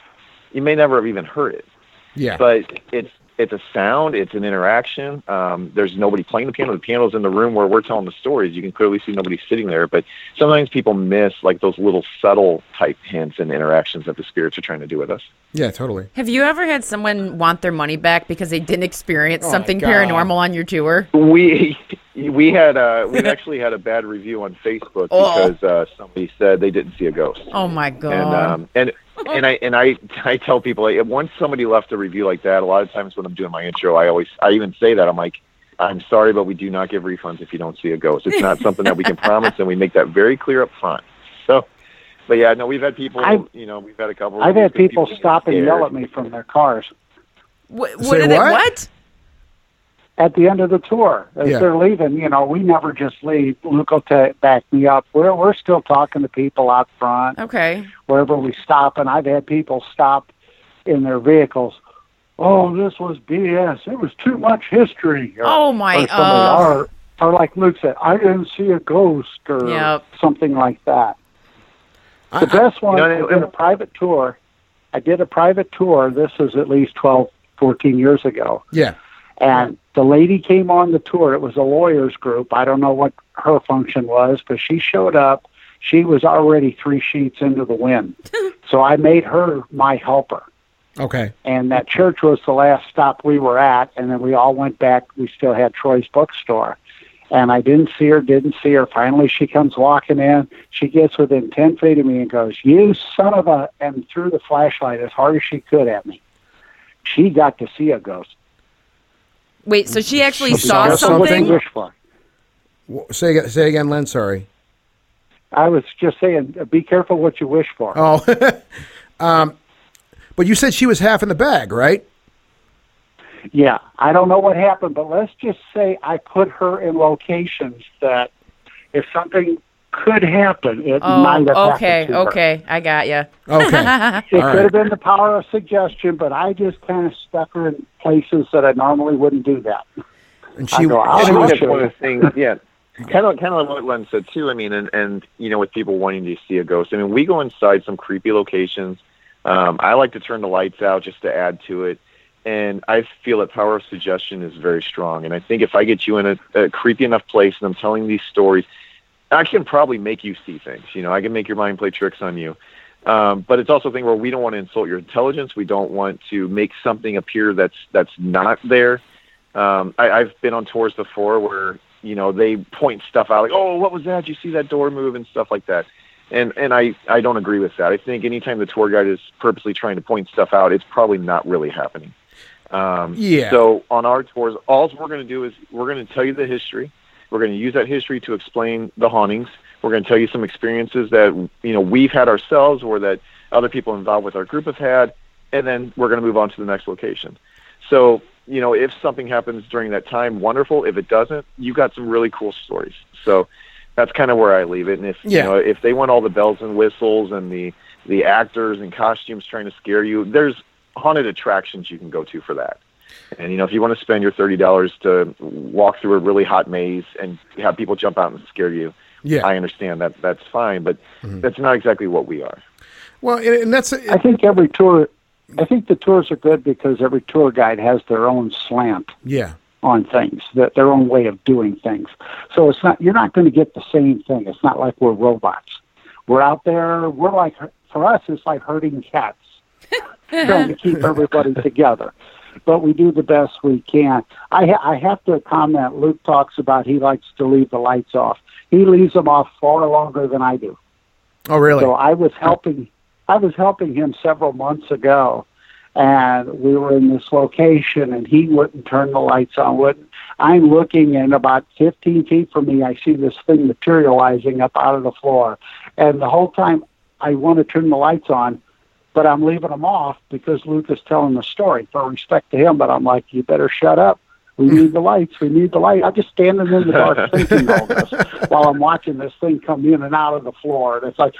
you may never have even heard it Yeah. but it's it's a sound, it's an interaction. Um, there's nobody playing the piano. The piano's in the room where we're telling the stories. You can clearly see nobody sitting there, but sometimes people miss like those little subtle type hints and interactions that the spirits are trying to do with us. yeah, totally. Have you ever had someone want their money back because they didn't experience Oh something paranormal on your tour? We we had uh, we actually had a bad review on Facebook Oh. because uh, somebody said they didn't see a ghost. Oh my god! and um, and and I and I I tell people like once somebody left a review like that, a lot of times when I'm doing my intro, I always I even say that I'm like, I'm sorry, but we do not give refunds if you don't see a ghost. It's not something that we can promise, and we make that very clear up front. So, but yeah, no, we've had people, I've- you know, we've had a couple. I've had reviews 'cause people stop and yell at me from their cars. what? Say What? Did they, what? what? At the end of the tour as Yeah. they're leaving. You know, we never just leave. Luke will ta back me up. We're we're still talking to people out front Okay. wherever we stop, and I've had people stop in their vehicles. Oh, this was BS. It was too much history. Or, Oh, my- Or, somebody, oh. or, or like Luke said, I didn't see a ghost or Yep. something like that. I- The best one, You I know, did a private tour. I did a private tour. This is at least 12, 14 years ago. yeah. And the lady came on the tour. It was a lawyers group. I don't know what her function was, but she showed up. She was already three sheets into the wind. so I made her my helper. Okay. And that church was the last stop we were at. And then we all went back. We still had Troy's bookstore. And I didn't see her, didn't see her. Finally, she comes walking in. She gets within 10 feet of me and goes, You son of a, and threw the flashlight as hard as she could at me. She got to see a ghost. Wait, so she actually She saw saw Careful something? wish for. Say ag- say again, Len. Sorry. I was just saying, uh, be careful what you wish for. Oh, um, but you said she was half in the bag, right? Yeah, I don't know what happened, but let's just say I put her in locations that if something could happen, it might have Oh, okay, happened to her. okay. I got you. Okay. It All could right. have been the power of suggestion, but I just kind of stuck her in places that I normally wouldn't do that. And I she, go, I I'll she think was, that's show one you. of the things. Yeah, kind of, kind of like what Len said too. I mean, and and you know, with people wanting to see a ghost. I mean, we go inside some creepy locations. Um, I like to turn the lights out just to add to it, and I feel that power of suggestion is very strong. And I think if I get you in a, a creepy enough place and I'm telling these stories, I can probably make you see things. You know, I can make your mind play tricks on you. Um, but it's also a thing where we don't want to insult your intelligence. We don't want to make something appear that's that's not there. Um, I, I've been on tours before where you know they point stuff out like, "Oh, what was that? Did you see that door move?" and stuff like that. And and I I don't agree with that. I think anytime the tour guide is purposely trying to point stuff out, it's probably not really happening. Um, Yeah. So on our tours, all we're going to do is we're going to tell you the history. We're going to use that history to explain the hauntings. We're going to tell you some experiences that you know we've had ourselves, or that other people involved with our group have had, and then we're going to move on to the next location. So you know, if something happens during that time, wonderful. If it doesn't, you've got some really cool stories. So that's kind of where I leave it. And if Yeah. you know, if they want all the bells and whistles and the the actors and costumes trying to scare you, there's haunted attractions you can go to for that. And you know, if you want to spend your thirty dollars to walk through a really hot maze and have people jump out and scare you, yeah. I understand that. That's fine, but mm-hmm. that's not exactly what we are. well, and, and that's I think every tour, I think the tours are good because every tour guide has their own slant yeah. on things, that their own way of doing things. So it's not you're not going to get the same thing. It's not like we're robots. We're out there. We're like for us, it's like herding cats, trying to keep everybody together. But we do the best we can. I ha- I have to comment. Luke talks about he likes to leave the lights off. He leaves them off far longer than I do. Oh, really? So I was helping, I was helping him several months ago, and we were in this location, and he wouldn't turn the lights on. Wouldn't. I'm looking, and about 15 feet from me, I see this thing materializing up out of the floor, and the whole time I want to turn the lights on, but I'm leaving them off because Luke is telling the story for respect to him. But I'm like, you better shut up. We need the lights. We need the light. I'm just standing in the dark thinking all this while I'm watching this thing come in and out of the floor. And it's like,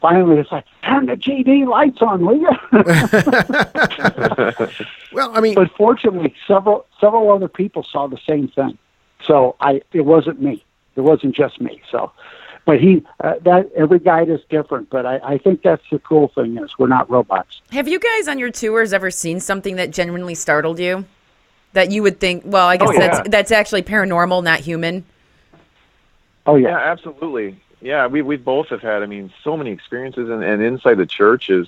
finally, it's like, turn the GD lights on, will you? well, I mean, but fortunately, several several other people saw the same thing. So I, it wasn't me. It wasn't just me. So, but he, uh, that every guide is different. But I, I think that's the cool thing is we're not robots. Have you guys on your tours ever seen something that genuinely startled you? That you would think, well, I guess Oh, yeah. that's that's actually paranormal, not human. Oh Yeah, yeah. absolutely. Yeah, we we both have had. I mean, so many experiences, and, and inside the church is,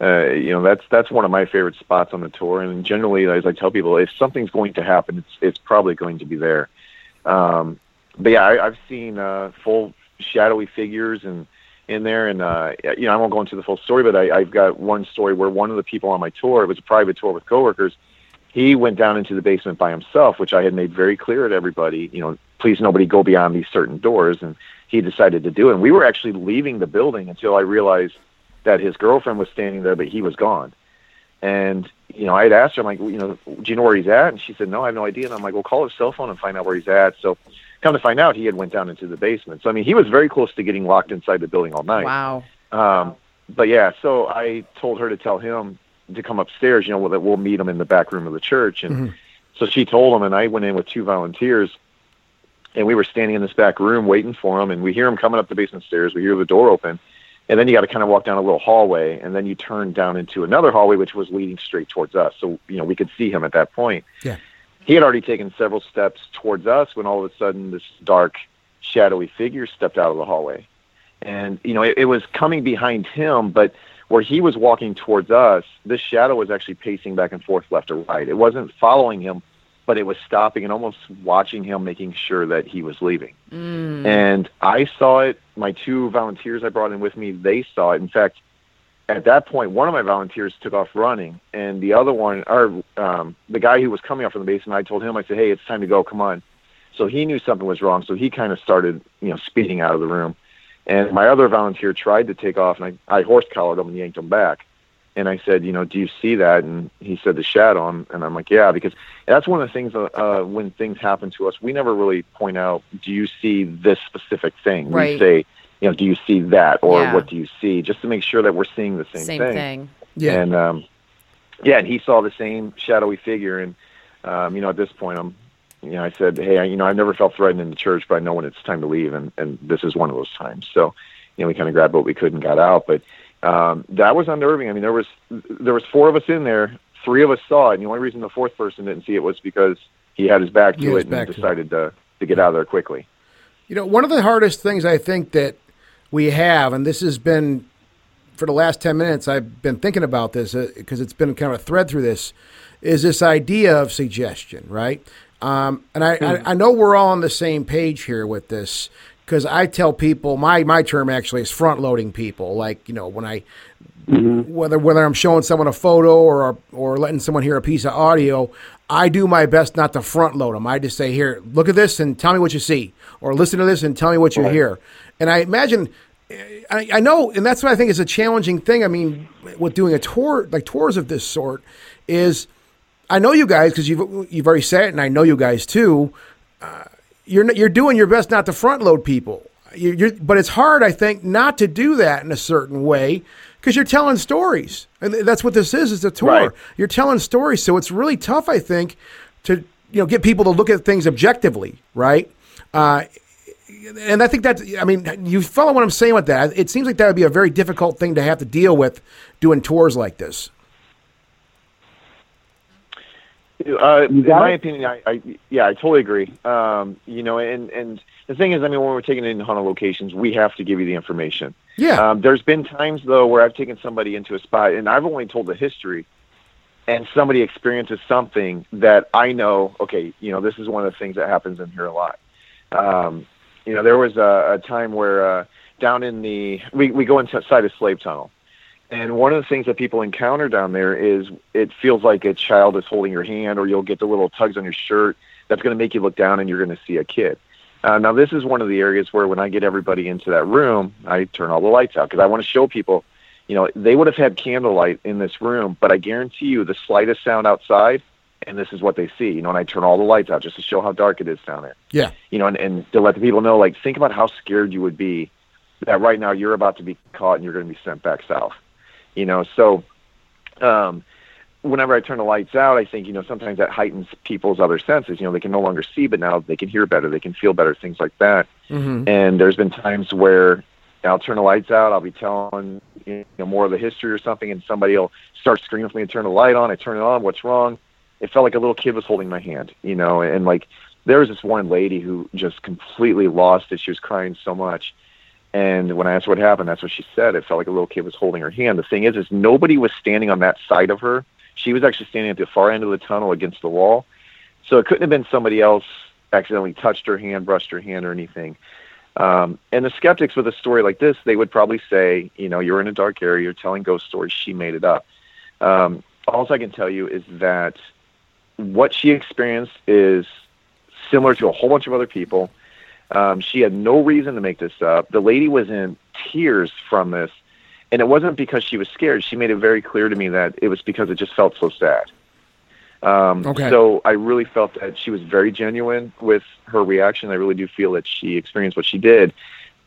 uh, you know, that's that's one of my favorite spots on the tour. And generally, as I tell people, if something's going to happen, it's it's probably going to be there. Um, but yeah, I, I've seen uh, full shadowy figures and in there, and uh, you know, I won't go into the full story, but I, I've got one story where one of the people on my tour, it was a private tour with coworkers. He went down into the basement by himself, which I had made very clear to everybody. You know, please nobody go beyond these certain doors, and he decided to do it. And we were actually leaving the building until I realized that his girlfriend was standing there, but he was gone. And you know, I had asked her, I'm like, you know, do you know where he's at? And she said, no, I have no idea. And I'm like, well, call his cell phone and find out where he's at. So come to find out, he had went down into the basement. So I mean, he was very close to getting locked inside the building all night. Wow. Um, but yeah, so I told her to tell him to come upstairs. You know, that we'll meet him in the back room of the church. And so she told him, and I went in with two volunteers, and we were standing in this back room waiting for him. And we hear him coming up the basement stairs. We hear the door open, and then you got to kind of walk down a little hallway, and then you turn down into another hallway, which was leading straight towards us. So you know, we could see him at that point. Yeah. He had already taken several steps towards us when all of a sudden this dark, shadowy figure stepped out of the hallway. And you know it, it was coming behind him but where he was walking towards us this shadow was actually pacing back and forth left or right. It wasn't following him but it was stopping and almost watching him making sure that he was leaving. Mm. And i saw it. My two volunteers i brought in with me they saw it. In fact at that point one of my volunteers took off running and the other one or um, the guy who was coming up from the basement i told him i said hey it's time to go come on so he knew something was wrong so he kind of started you know speeding out of the room and my other volunteer tried to take off, and I, I horse collared him and yanked him back. And I said, you know, do you see that? And he said the shadow. And I'm like, yeah, because that's one of the things uh, uh, when things happen to us, we never really point out, do you see this specific thing? Right. We say, you know, do you see that, or Yeah. what do you see, just to make sure that we're seeing the same, thing. Same thing. thing. Yeah. And um, yeah, and he saw the same shadowy figure. And um, you know, at this point, I'm, you know, I said, hey, I, you know, I've never felt threatened in the church, but I know when it's time to leave, and and this is one of those times. So, you know, we kind of grabbed what we could and got out. But um, that was unnerving. I mean, there was there was four of us in there. Three of us saw it, and the only reason the fourth person didn't see it was because he had his back to had it his and back to decided to to get out of there quickly. You know, one of the hardest things I think that we have, and this has been for the last 10 minutes, I've been thinking about this because it's been kind of a thread through this, is this idea of suggestion, right? Um, and I, I, I know we're all on the same page here with this because I tell people my, my term actually is front loading people. Like, you know, when I, whether whether I'm showing someone a photo or or letting someone hear a piece of audio, I do my best not to front load them. I just say, "Here, look at this and tell me what you see," or "Listen to this and tell me what you hear." And I imagine, I, I know, and that's what I think is a challenging thing. I mean, with doing a tour like tours of this sort, is I know you guys because you've you've already said it, and I know you guys too. Uh, you're you're doing your best not to front load people. You're, you're, but it's hard, I think, not to do that in a certain way because you're telling stories, and that's what this is. Is a tour. Right. You're telling stories, so it's really tough, I think, to you know get people to look at things objectively, right? Uh, and I think that I mean you follow what I'm saying with that. It seems like that would be a very difficult thing to have to deal with doing tours like this. Uh, in my it? opinion, I, I yeah, I totally agree. Um, you know, and and the thing is, I mean, when we're taking it into haunted locations, we have to give you the information. Yeah. Um, there's been times though where I've taken somebody into a spot and I've only told the history, and somebody experiences something that I know. Okay, you know, this is one of the things that happens in here a lot. Um, you know, there was a, a time where uh, down in the we we go inside a slave tunnel. And one of the things that people encounter down there is it feels like a child is holding your hand, or you'll get the little tugs on your shirt. That's going to make you look down, and you're going to see a kid. Uh, now, this is one of the areas where when I get everybody into that room, I turn all the lights out because I want to show people, you know, they would have had candlelight in this room, but I guarantee you the slightest sound outside, and this is what they see, you know, and I turn all the lights out just to show how dark it is down there Yeah. you know, and, and to let the people know, like, think about how scared you would be that right now you're about to be caught and you're going to be sent back south. You know, so um, whenever I turn the lights out, I think, you know, sometimes that heightens people's other senses. You know, they can no longer see, but now they can hear better, they can feel better, things like that. Mm-hmm. And there's been times where I'll turn the lights out, I'll be telling, you know, more of the history or something, and somebody will start screaming for me to turn the light on. I turn it on, what's wrong? It felt like a little kid was holding my hand, you know, and like there was this one lady who just completely lost it. She was crying so much. And when I asked what happened, that's what she said. It felt like a little kid was holding her hand. The thing is, is nobody was standing on that side of her. She was actually standing at the far end of the tunnel against the wall. So it couldn't have been somebody else accidentally touched her hand, brushed her hand, or anything. Um, and the skeptics with a story like this, they would probably say, you know, you're in a dark area, you're telling ghost stories, she made it up. Um, all I can tell you is that what she experienced is similar to a whole bunch of other people. Um, she had no reason to make this up. The lady was in tears from this, and it wasn't because she was scared. She made it very clear to me that it was because it just felt so sad. Um, Okay. So I really felt that she was very genuine with her reaction. I really do feel that she experienced what she did.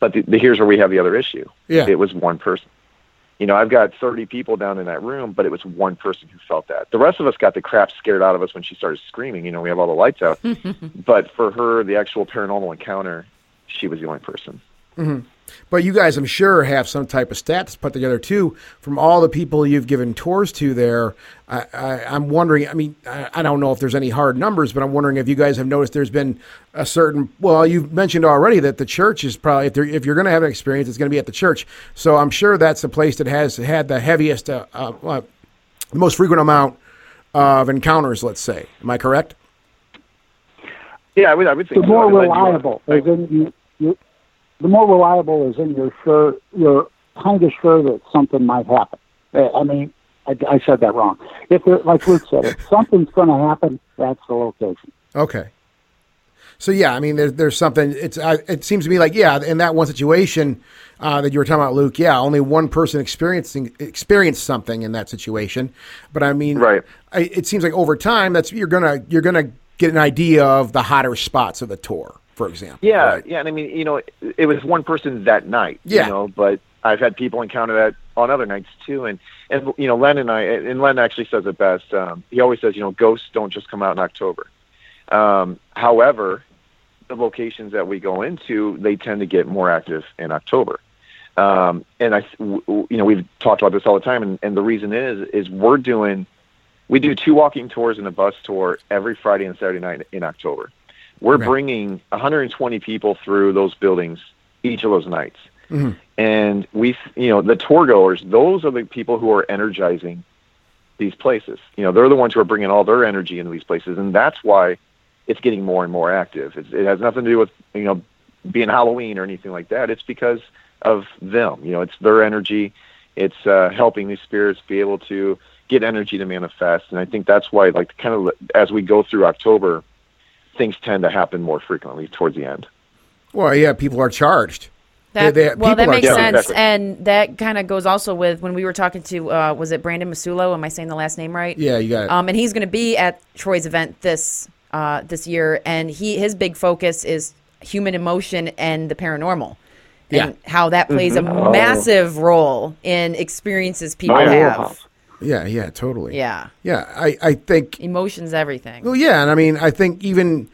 But the, the, here's where we have the other issue. Yeah. It was one person. You know, I've got 30 people down in that room, but it was one person who felt that. The rest of us got the crap scared out of us when she started screaming. You know, we have all the lights out. but for her, the actual paranormal encounter, she was the only person. Mm-hmm. But you guys, I'm sure, have some type of stats put together too from all the people you've given tours to there. I, I, I'm wondering. I mean, I, I don't know if there's any hard numbers, but I'm wondering if you guys have noticed there's been a certain. Well, you've mentioned already that the church is probably if, there, if you're going to have an experience, it's going to be at the church. So I'm sure that's the place that has had the heaviest, uh, uh, the most frequent amount of encounters. Let's say, am I correct? Yeah, I would, I would think the more I mean, like, reliable you, you the more reliable is in you're sure you're kind of sure that something might happen. I mean, I, I said that wrong. If it, like Luke said, if something's going to happen, that's the location. Okay. So yeah, I mean, there's there's something. It's I, it seems to me like yeah, in that one situation uh, that you were talking about, Luke. Yeah, only one person experiencing experienced something in that situation. But I mean, Right. I, it seems like over time, that's you're gonna you're gonna get an idea of the hotter spots of the tour, for example. Yeah, right? yeah, and I mean, you know, it, it was one person that night. Yeah. You know, but I've had people encounter that on other nights too, and and you know, Len and I, and Len actually says it best. Um, he always says, you know, ghosts don't just come out in October. Um, however, the locations that we go into, they tend to get more active in October. Um, and I, w- w- you know, we've talked about this all the time, and, and the reason is, is we're doing, we do two walking tours and a bus tour every Friday and Saturday night in October. We're Okay. bringing 120 people through those buildings each of those nights. And we, you know, the tour goers, those are the people who are energizing these places. You know, they're the ones who are bringing all their energy into these places, and that's why it's getting more and more active. It's, it has nothing to do with you know being Halloween or anything like that. It's because of them. You know, it's their energy. It's uh, helping these spirits be able to get energy to manifest, and I think that's why, like, kind of as we go through October, things tend to happen more frequently towards the end. Well, yeah, people are charged. That, They- they- well, that makes charged. sense, Exactly. and that kind of goes also with when we were talking to uh, was it Brandon Massullo? Am I saying the last name right? Yeah, you got it. Um, and he's going to be at Troy's event this uh, this year, and he his big focus is human emotion and the paranormal, Yeah. and how that plays a Oh. massive role in experiences people My have. Yeah, yeah, totally. Yeah, yeah. I I think emotions, everything. Well, yeah, and I mean, I think even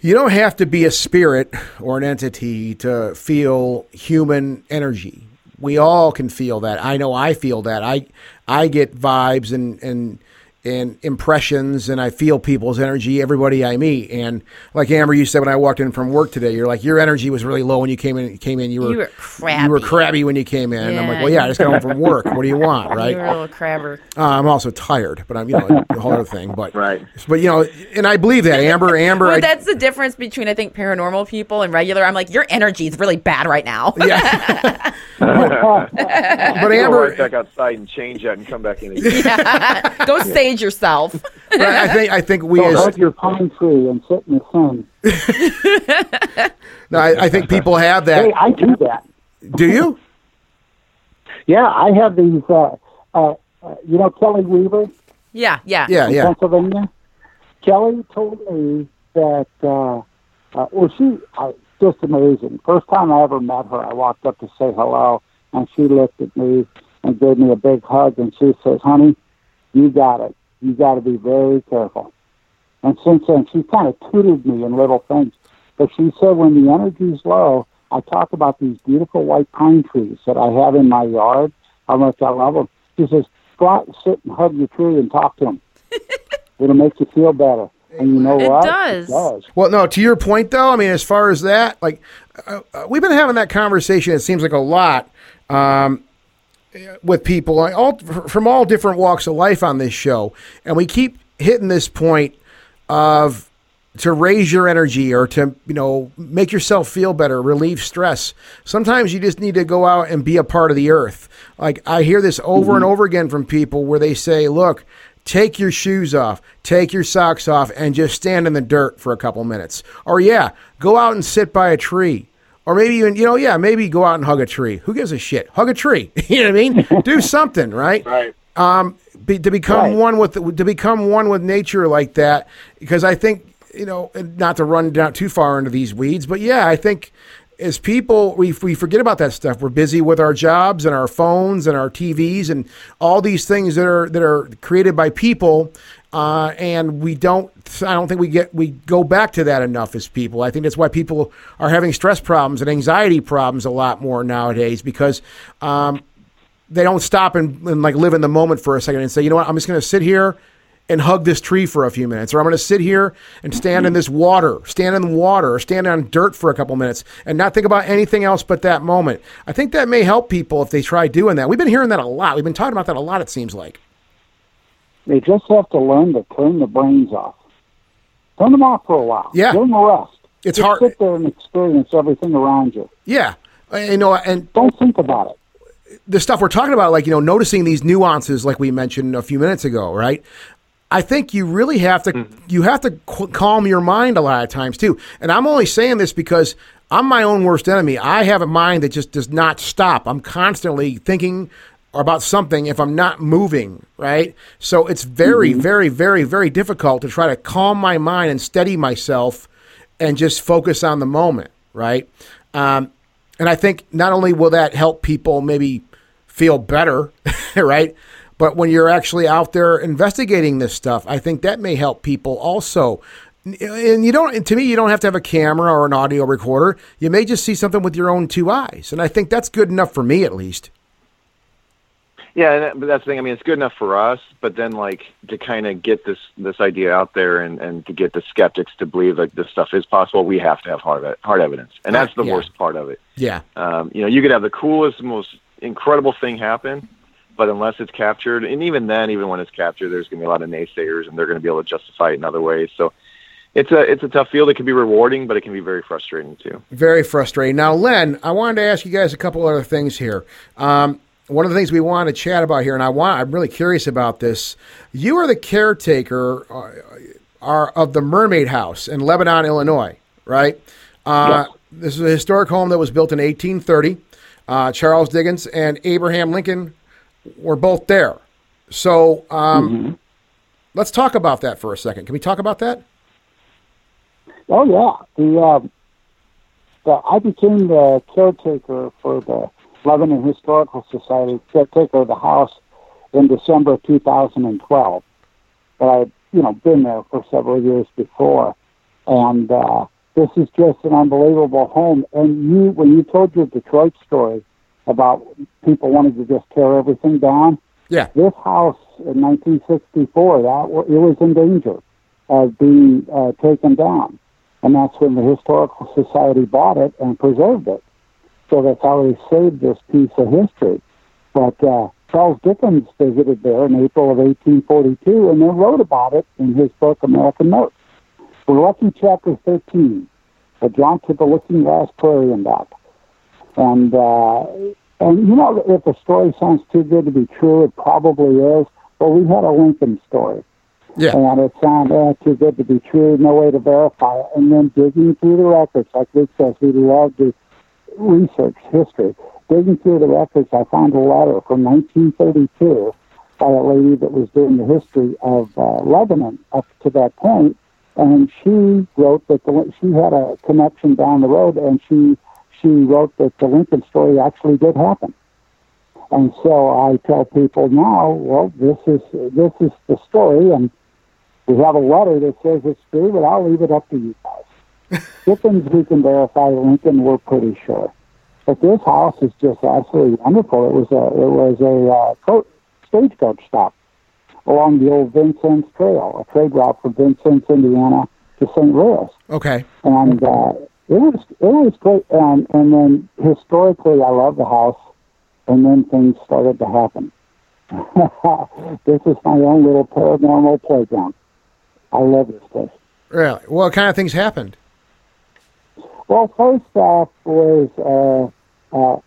you don't have to be a spirit or an entity to feel human energy. We all can feel that. I know I feel that. I I get vibes and and and impressions, and I feel people's energy. Everybody I meet, and like Amber, you said when I walked in from work today, you're like your energy was really low when you came in. You came in, you were You were You were crabby. crabby when you came in. Yeah. And I'm like, well, yeah, I just got home from work. What do you want, right? You were a little crabber. Uh, I'm also tired, but I'm you know a whole other thing. But Right. But you know, and I believe that Amber, Amber. Well, I, that's the difference between I think paranormal people and regular. I'm like, your energy is really bad right now. yeah. But Go Amber, right back outside and change that and come back in again. Go sage yourself. but I think I think we Go as hug your pine tree and sit in the sun. no, I, I think people have that. Hey, I do that. Do you? Yeah, I have these. Uh, uh, uh, you know Kelly Weaver Yeah, yeah. Yeah, yeah. Pennsylvania. Kelly told me that. Uh, uh, well, she uh, just amazing. First time I ever met her, I walked up to say hello, and she looked at me and gave me a big hug, and she says, "Honey, you got it. You got to be very careful." And since then, she kind of tutored me in little things. But she said, when the energy's low, I talk about these beautiful white pine trees that I have in my yard, how much I love them. She says, go out and sit and hug your tree and talk to them. It'll make you feel better. And you know It what? does. It does. Well, no. To your point, though, I mean, as far as that, like, uh, uh, we've been having that conversation. It seems like a lot um, with people all from all different walks of life on this show, and we keep hitting this point of to raise your energy or to you know make yourself feel better relieve stress. Sometimes you just need to go out and be a part of the earth. Like i hear this over mm-hmm. and over again from people where they say look take your shoes off take your socks off and just stand in the dirt for a couple minutes. Or yeah go out and sit by a tree Or maybe even, you know, yeah, maybe go out and hug a tree. Who gives a shit? Hug a tree. you know what I mean? Do something, right? Right. Um, be, to become Right. one with to become one with nature like that. Because I think you know, not to run down too far into these weeds, but yeah, I think as people we we forget about that stuff. We're busy with our jobs and our phones and our TVs and all these things that are that are created by people. Uh, and we don't. I don't think we get we go back to that enough as people. I think that's why people are having stress problems and anxiety problems a lot more nowadays because um, they don't stop and, and like live in the moment for a second and say, you know what, I'm just going to sit here and hug this tree for a few minutes, or I'm going to sit here and stand in this water, stand in the water, or stand on dirt for a couple minutes, and not think about anything else but that moment. I think that may help people if they try doing that. We've been hearing that a lot. We've been talking about that a lot. It seems like. They just have to learn to turn the brains off. Turn them off for a while. Yeah. Give them a rest. It's Just hard- sit there and experience everything around you. Yeah, you know, and Don't think about it. the stuff we're talking about, like you know, noticing these nuances, like we mentioned a few minutes ago, right? I think you really have to mm-hmm. you have to qu- calm your mind a lot of times too. And I'm only saying this because I'm my own worst enemy. I have a mind that just does not stop. I'm constantly thinking about something if I'm not moving, right? So it's very, very, very, very difficult to try to calm my mind and steady myself and just focus on the moment, right? Um, and I think not only will that help people maybe feel better, right? But when you're actually out there investigating this stuff, I think that may help people also. And you don't, and to me, you don't have to have a camera or an audio recorder. You may just see something with your own two eyes. And I think that's good enough for me, at least. Yeah, and that- but that's the thing. I mean, it's good enough for us, but then like to kind of get this this idea out there and and to get the skeptics to believe like this stuff is possible, we have to have hard hard evidence, and that's the Yeah. worst part of it. Yeah. Um, you know, you could have the coolest, most incredible thing happen, but unless it's captured, and even then, even when it's captured, there's going to be a lot of naysayers, and they're going to be able to justify it in other ways. So. It's a it's a tough field. It can be rewarding, but it can be very frustrating too. Very frustrating. Now, Len, I wanted to ask you guys a couple other things here. Um, one of the things we want to chat about here, and I want, I'm really curious about this. You are the caretaker uh, are of the Mermaid House in Lebanon, Illinois, right? Uh, This is a historic home that was built in 1830. Uh, Charles Dickens and Abraham Lincoln were both there. So um, let's talk about that for a second. Can we talk about that? Oh yeah, the, um, the I became the caretaker for the Lebanon Historical Society, took over the house in December of 2012. But I'd you know been there for several years before, and uh, this is just an unbelievable home. And you, when you told your Detroit story about people wanting to just tear everything down, Yeah. this house in 1964 that it was in danger of being uh, taken down, and that's when the historical society bought it and preserved it. So that's how they saved this piece of history. But uh, Charles Dickens visited there in April of 1842 and then wrote about it in his book American Notes. We're lucky chapter 13, a jaunt to the looking glass prairie and back. And uh, and you know, if the story sounds too good to be true, it probably is. But we had a Lincoln story, Yeah. and it sounded eh, too good to be true. No way to verify it. And then digging through the records, like Luke says, we love to research history. Digging through the records, I found a letter from 1932 by a lady that was doing the history of uh, Lebanon up to that point, and she wrote that the, she had a connection down the road, and she she wrote that the Lincoln story actually did happen. And so I tell people now, well, this is this is the story, and we have a letter that says it's true, but I'll leave it up to you guys. Dickens, we can verify. Lincoln, we're pretty sure. But this house is just absolutely wonderful. It was a it was a uh, co- stagecoach stop along the old Vincennes Trail, a trade route from Vincennes, Indiana, to St. Louis Okay. and uh, it was it was great. And and then historically, I love the house, and then things started to happen. this is my own little paranormal playground. I love this place. Really? What kind of things happened? Well, first off was uh, uh,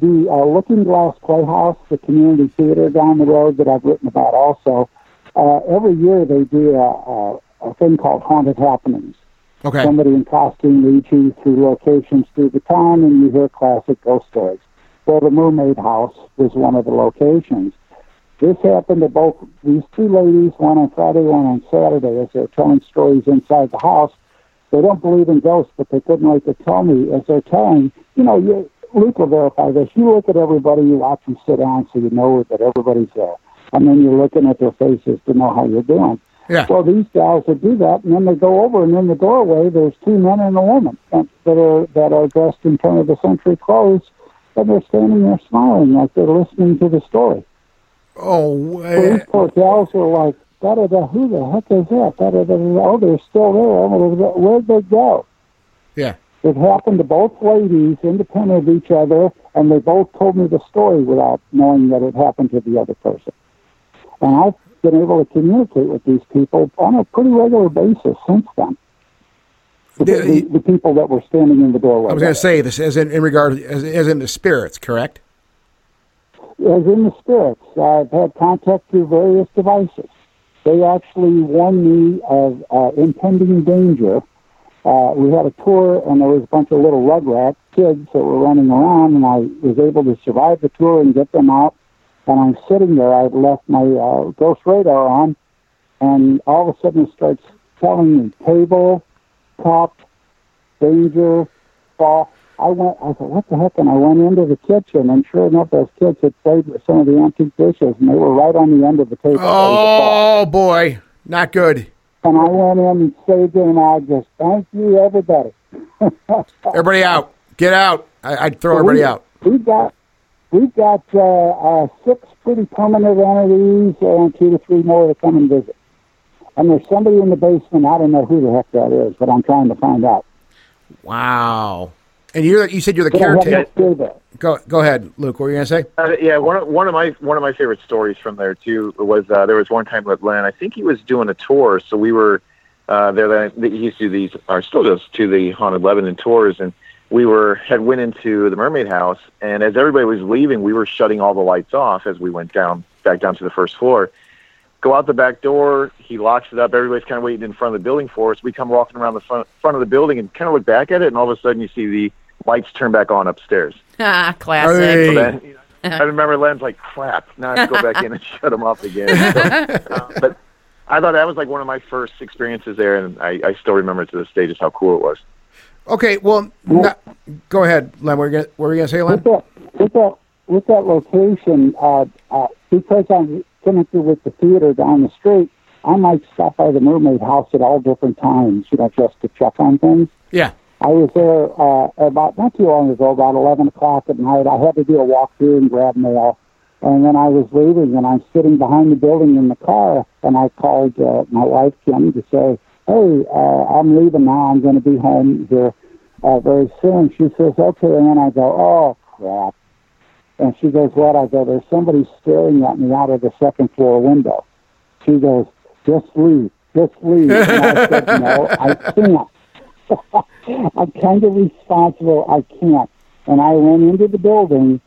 the uh, Looking Glass Playhouse, the community theater down the road that I've written about also. Uh, every year they do a, a, a thing called Haunted Happenings. Okay. Somebody in costume leads you through locations through the town, and you hear classic ghost stories. Well, the Mermaid House was one of the locations. This happened to both these two ladies, one on Friday, one on Saturday, as they're telling stories inside the house. They don't believe in ghosts, but they couldn't wait to tell me as they're telling. You know, you, Luke will verify this. You look at everybody, you watch them sit down, so you know that everybody's there, and then you're looking at their faces to know how you're doing. Yeah. Well, these gals would do that, and then they go over, and in the doorway, there's two men and a woman that are that are dressed in turn of the century clothes, and they're standing there smiling like they're listening to the story. Oh, So these poor gals were like, da da da, who the heck is that? Da da da, oh, they're still there. Where'd they go? yeah. It happened to both ladies, independent of each other, and they both told me the story without knowing that it happened to the other person. And I've been able to communicate with these people on a pretty regular basis since then. The, The- the, the people that were standing in the doorway. I was going to say this as in, in regard as, as in the spirits, correct? as in the spirits. I've had contact through various devices. They actually warned me of uh, impending danger. Uh, we had a tour, and there was a bunch of little rugrat kids that were running around, and I was able to survive the tour and get them out. And I'm sitting there. I'd left my uh, ghost radar on, and all of a sudden it starts telling me table, top, danger, fall. I went. I thought, what the heck? And I went into the kitchen, and sure enough, those kids had played with some of the antique dishes, and they were right on the end of the table. Oh boy, not good. And I went in and saved it, and I just thank you, everybody. Everybody out. Get out. I, I'd throw everybody we, out. We've got we've got uh, uh, six pretty permanent entities, and two to three more to come and visit. And there's somebody in the basement. I don't know who the heck that is, but I'm trying to find out. Wow. And you're you said you're the But caretaker. no. Go go ahead, Luke. What were you going to say? Uh, yeah, one of, one of my one of my favorite stories from there too was uh, there was one time with Len. I think he was doing a tour, so we were uh, there. That he used to do these, or still does, to the haunted Lebanon tours, and we were had went into the Mermaid House, and as everybody was leaving, we were shutting all the lights off as we went down back down to the first floor. Go out the back door. He locks it up. Everybody's kind of waiting in front of the building for us. We come walking around the front front of the building and kind of look back at it, and all of a sudden you see the lights turn back on upstairs. Ah, classic. Hey. So then, you know, I remember Len's like, crap, now I have to go back in and shut them off again. So, uh, but I thought that was like one of my first experiences there, and I, I still remember to this day just how cool it was. Okay, well, not, go ahead, Len. What were you gonna- what were you going to say, Len? with that with that with that location, uh, uh, because I'm connected with the theater down the street, I might stop by the Mermaid House at all different times, you know, just to check on things. Yeah. I was there uh, about not too long ago, about eleven o'clock at night. I had to do a walkthrough and grab mail, and then I was leaving, and I'm sitting behind the building in the car, and I called uh, my wife Kim to say, "Hey, uh, I'm leaving now. I'm going to be home here uh, very soon." She says, "Okay," and then I go, "Oh crap." And she goes, What? I go, There's somebody staring at me out of the second floor window. She goes, Just leave. Just leave. And I said, No, I can't. I'm kind of responsible. I can't. And I went into the building,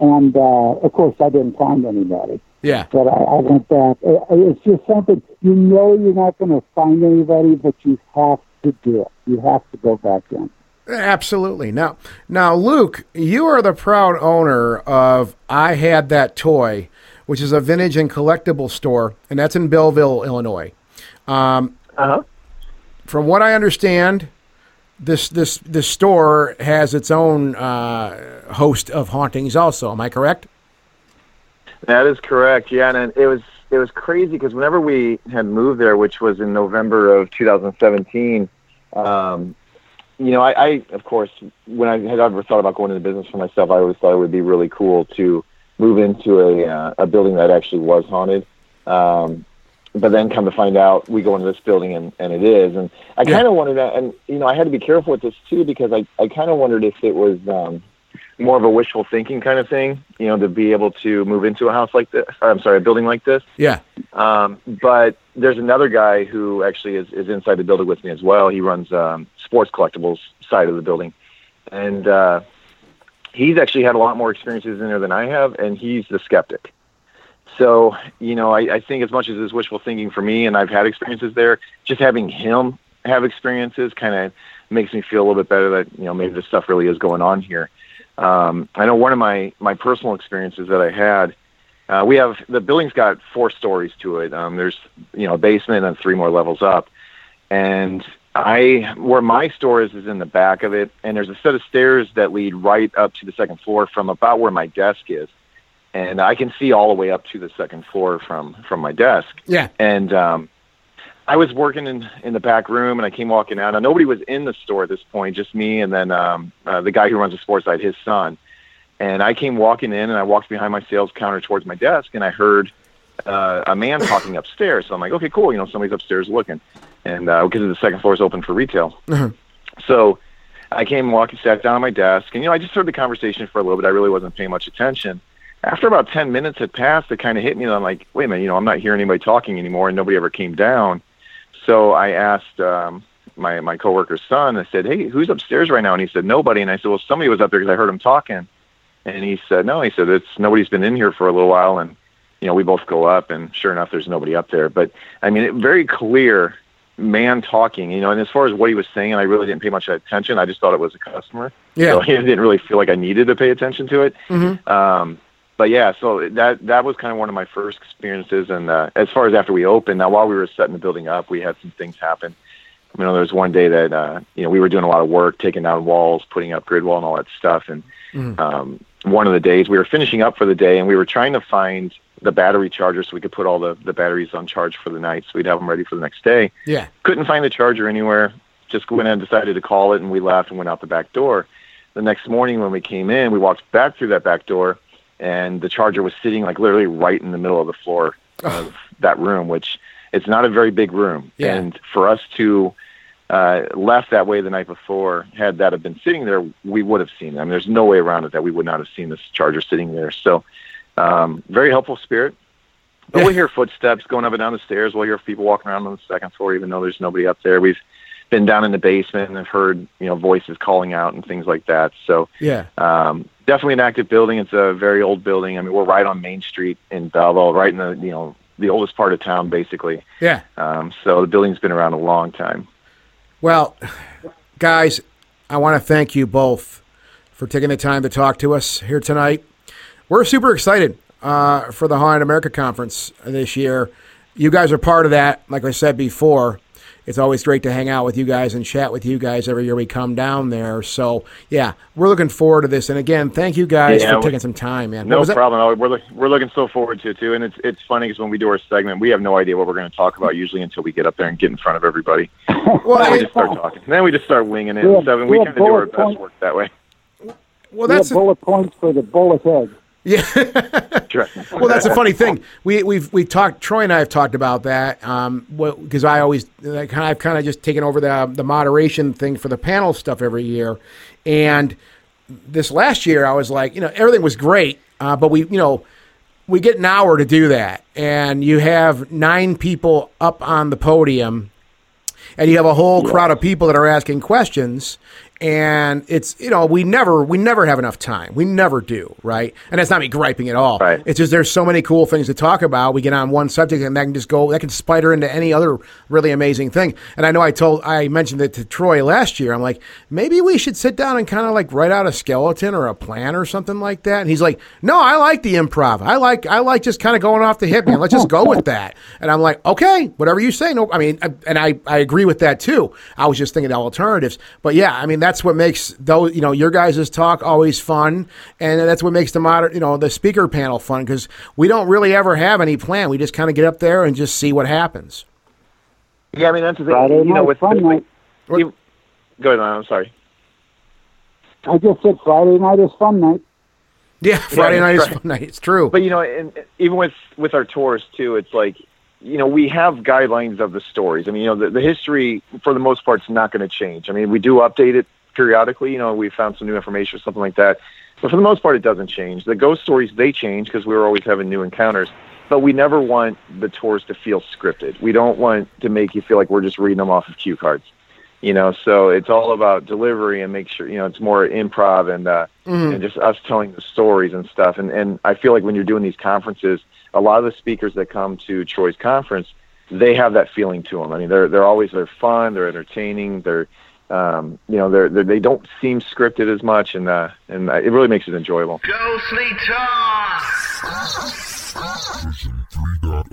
and uh, of course, I didn't find anybody. Yeah. But I, I went back. It, it's just something you know you're not going to find anybody, but you have to do it. You have to go back in. Absolutely. Now, now, Luke, you are the proud owner of I Had That Toy, which is a vintage and collectible store, and that's in Belleville, Illinois. Um, Uh huh. from what I understand, this this this store has its own uh, host of hauntings. Also, am I correct? That is correct. Yeah, and it was it was crazy because whenever we had moved there, which was in November of 2017, um, you know, I, I of course when I had ever thought about going into business for myself, I always thought it would be really cool to move into a uh, a building that actually was haunted. Um, but then come to find out, we go into this building and, and it is. And I kind of wondered, and you know, I had to be careful with this too because I I kind of wondered if it was. Um, more of a wishful thinking kind of thing, you know, to be able to move into a house like this. Or, I'm sorry, a building like this. Yeah. Um, but there's another guy who actually is, is inside the building with me as well. He runs um, sports collectibles side of the building, and uh, he's actually had a lot more experiences in there than I have, and he's the skeptic. So you know, I, I think as much as it's wishful thinking for me, and I've had experiences there, just having him have experiences kind of makes me feel a little bit better that you know maybe this stuff really is going on here. Um, I know one of my my personal experiences that I had. Uh, we have the building's got four stories to it. Um, there's you know a basement and three more levels up, and I where my store is is in the back of it, and there's a set of stairs that lead right up to the second floor from about where my desk is, and I can see all the way up to the second floor from from my desk. Yeah. And um, I was working in in the back room, and I came walking out. Now nobody was in the store at this point, just me and then um, uh, the guy who runs the sports side, his son. And I came walking in, and I walked behind my sales counter towards my desk, and I heard uh, a man talking upstairs. So I'm like, okay, cool. You know, somebody's upstairs looking, and uh, because the second floor is open for retail. So I came walking, sat down at my desk, and you know, I just heard the conversation for a little bit. I really wasn't paying much attention. After about ten minutes had passed, it kind of hit me that I'm like, wait a minute, you know, I'm not hearing anybody talking anymore, and nobody ever came down. So I asked um, my my coworker's son. I said, hey, who's upstairs right now? And he said nobody. And I said, well, somebody was up there because I heard him talking. And he said, no. He said it's nobody's been in here for a little while, and you know, we both go up, and sure enough, there's nobody up there. But I mean, it, very clear man talking, you know. And as far as what he was saying, I really didn't pay much attention. I just thought it was a customer. Yeah. So I didn't really feel like I needed to pay attention to it. Mhm. Um, but yeah, so that that was kind of one of my first experiences. And uh, as far as after we opened, now while we were setting the building up, we had some things happen. You know, there was one day that uh, you know we were doing a lot of work, taking down walls, putting up grid wall, and all that stuff. And um, one of the days we were finishing up for the day, and we were trying to find the battery charger so we could put all the the batteries on charge for the night, so we'd have them ready for the next day Yeah. couldn't find the charger anywhere. Just went and decided to call it, and we left and went out the back door. The next morning when we came in, we walked back through that back door, and the charger was sitting like literally right in the middle of the floor of that room, which it's not a very big room. Yeah. And for us to uh, left that way the night before, had that have been sitting there, we would have seen them. There's no way around it that we would not have seen this charger sitting there. So, um, very helpful spirit. But we'll hear footsteps going up and down the stairs. We'll hear people walking around on the second floor, even though there's nobody up there. We've been down in the basement and have heard, you know, voices calling out and things like that. So, Yeah. um, definitely an active building. It's a very old building. I mean, we're right on Main Street in Belleville, right in the, you know, the oldest part of town, basically. Yeah. Um, so the building's been around a long time. Well, guys, I want to thank you both for taking the time to talk to us here tonight. We're super excited uh, for the Haunted America Conference this year. You guys are part of that. Like I said before, it's always great to hang out with you guys and chat with you guys every year we come down there. So, yeah, we're looking forward to this. And again, thank you guys Yeah, for taking some time, man. No was that? problem. We're we're looking so forward to it too, and it's it's funny because when we do our segment, we have no idea what we're going to talk about usually until we get up there and get in front of everybody. Well, then we just start talking. Then we just start winging it. We and have- we we kind of do our bullet best point- work that way. well, we that's have bullet points for the bullet head. Yeah. Sure. well, that's a funny thing. We we've we talked. Troy and I have talked about that Um, because I always like, I've kind of just taken over the the moderation thing for the panel stuff every year, and this last year I was like, you know, everything was great, uh, but we you know we get an hour to do that, and you have nine people up on the podium, and you have a whole crowd of people that are asking questions and it's you know we never we never have enough time. We never do right? And that's not me griping at all. Right. it's just there's so many cool things to talk about. We get on one subject and that can just go that can spider into any other really amazing thing. And i know i told i mentioned it to troy last year. I'm like maybe we should sit down and kind of like write out a skeleton or a plan or something like that. And he's like no i like the improv. I like i like just kind of going off the hip man. Let's just go with that. And i'm like okay whatever you say. No i mean I- and i i agree with that too. I was just thinking of alternatives. But yeah i mean that's what makes those you know your guys' talk always fun and that's what makes the modern you know the speaker panel fun because we don't really ever have any plan we just kind of get up there and just see what happens Yeah, I mean that's the thing. Friday you know, night with fun night. You, go ahead. I'm sorry. I just said Friday night is fun night. yeah friday Right, night is fun night it's true But you know, and even with with our tours too, it's like you know we have guidelines of the stories. I mean, you know, the, the history for the most part is not going to change. I mean, we do update it periodically. You know, we found some new information or something like that, but for the most part, it doesn't change. The ghost stories they change because we were always having new encounters. But we never want the tours to feel scripted. We don't want to make you feel like we're just reading them off of cue cards. You know, so it's all about delivery and make sure you know it's more improv and uh, and just us telling the stories and stuff. And and I feel like when you're doing these conferences, a lot of the speakers that come to Troy's conference, they have that feeling to them. I mean, they're they're always they're fun, they're entertaining, they're um, you know they're, they're they don't seem scripted as much, and uh, and uh, it really makes it enjoyable. Ghostly Talk! Version 3.0.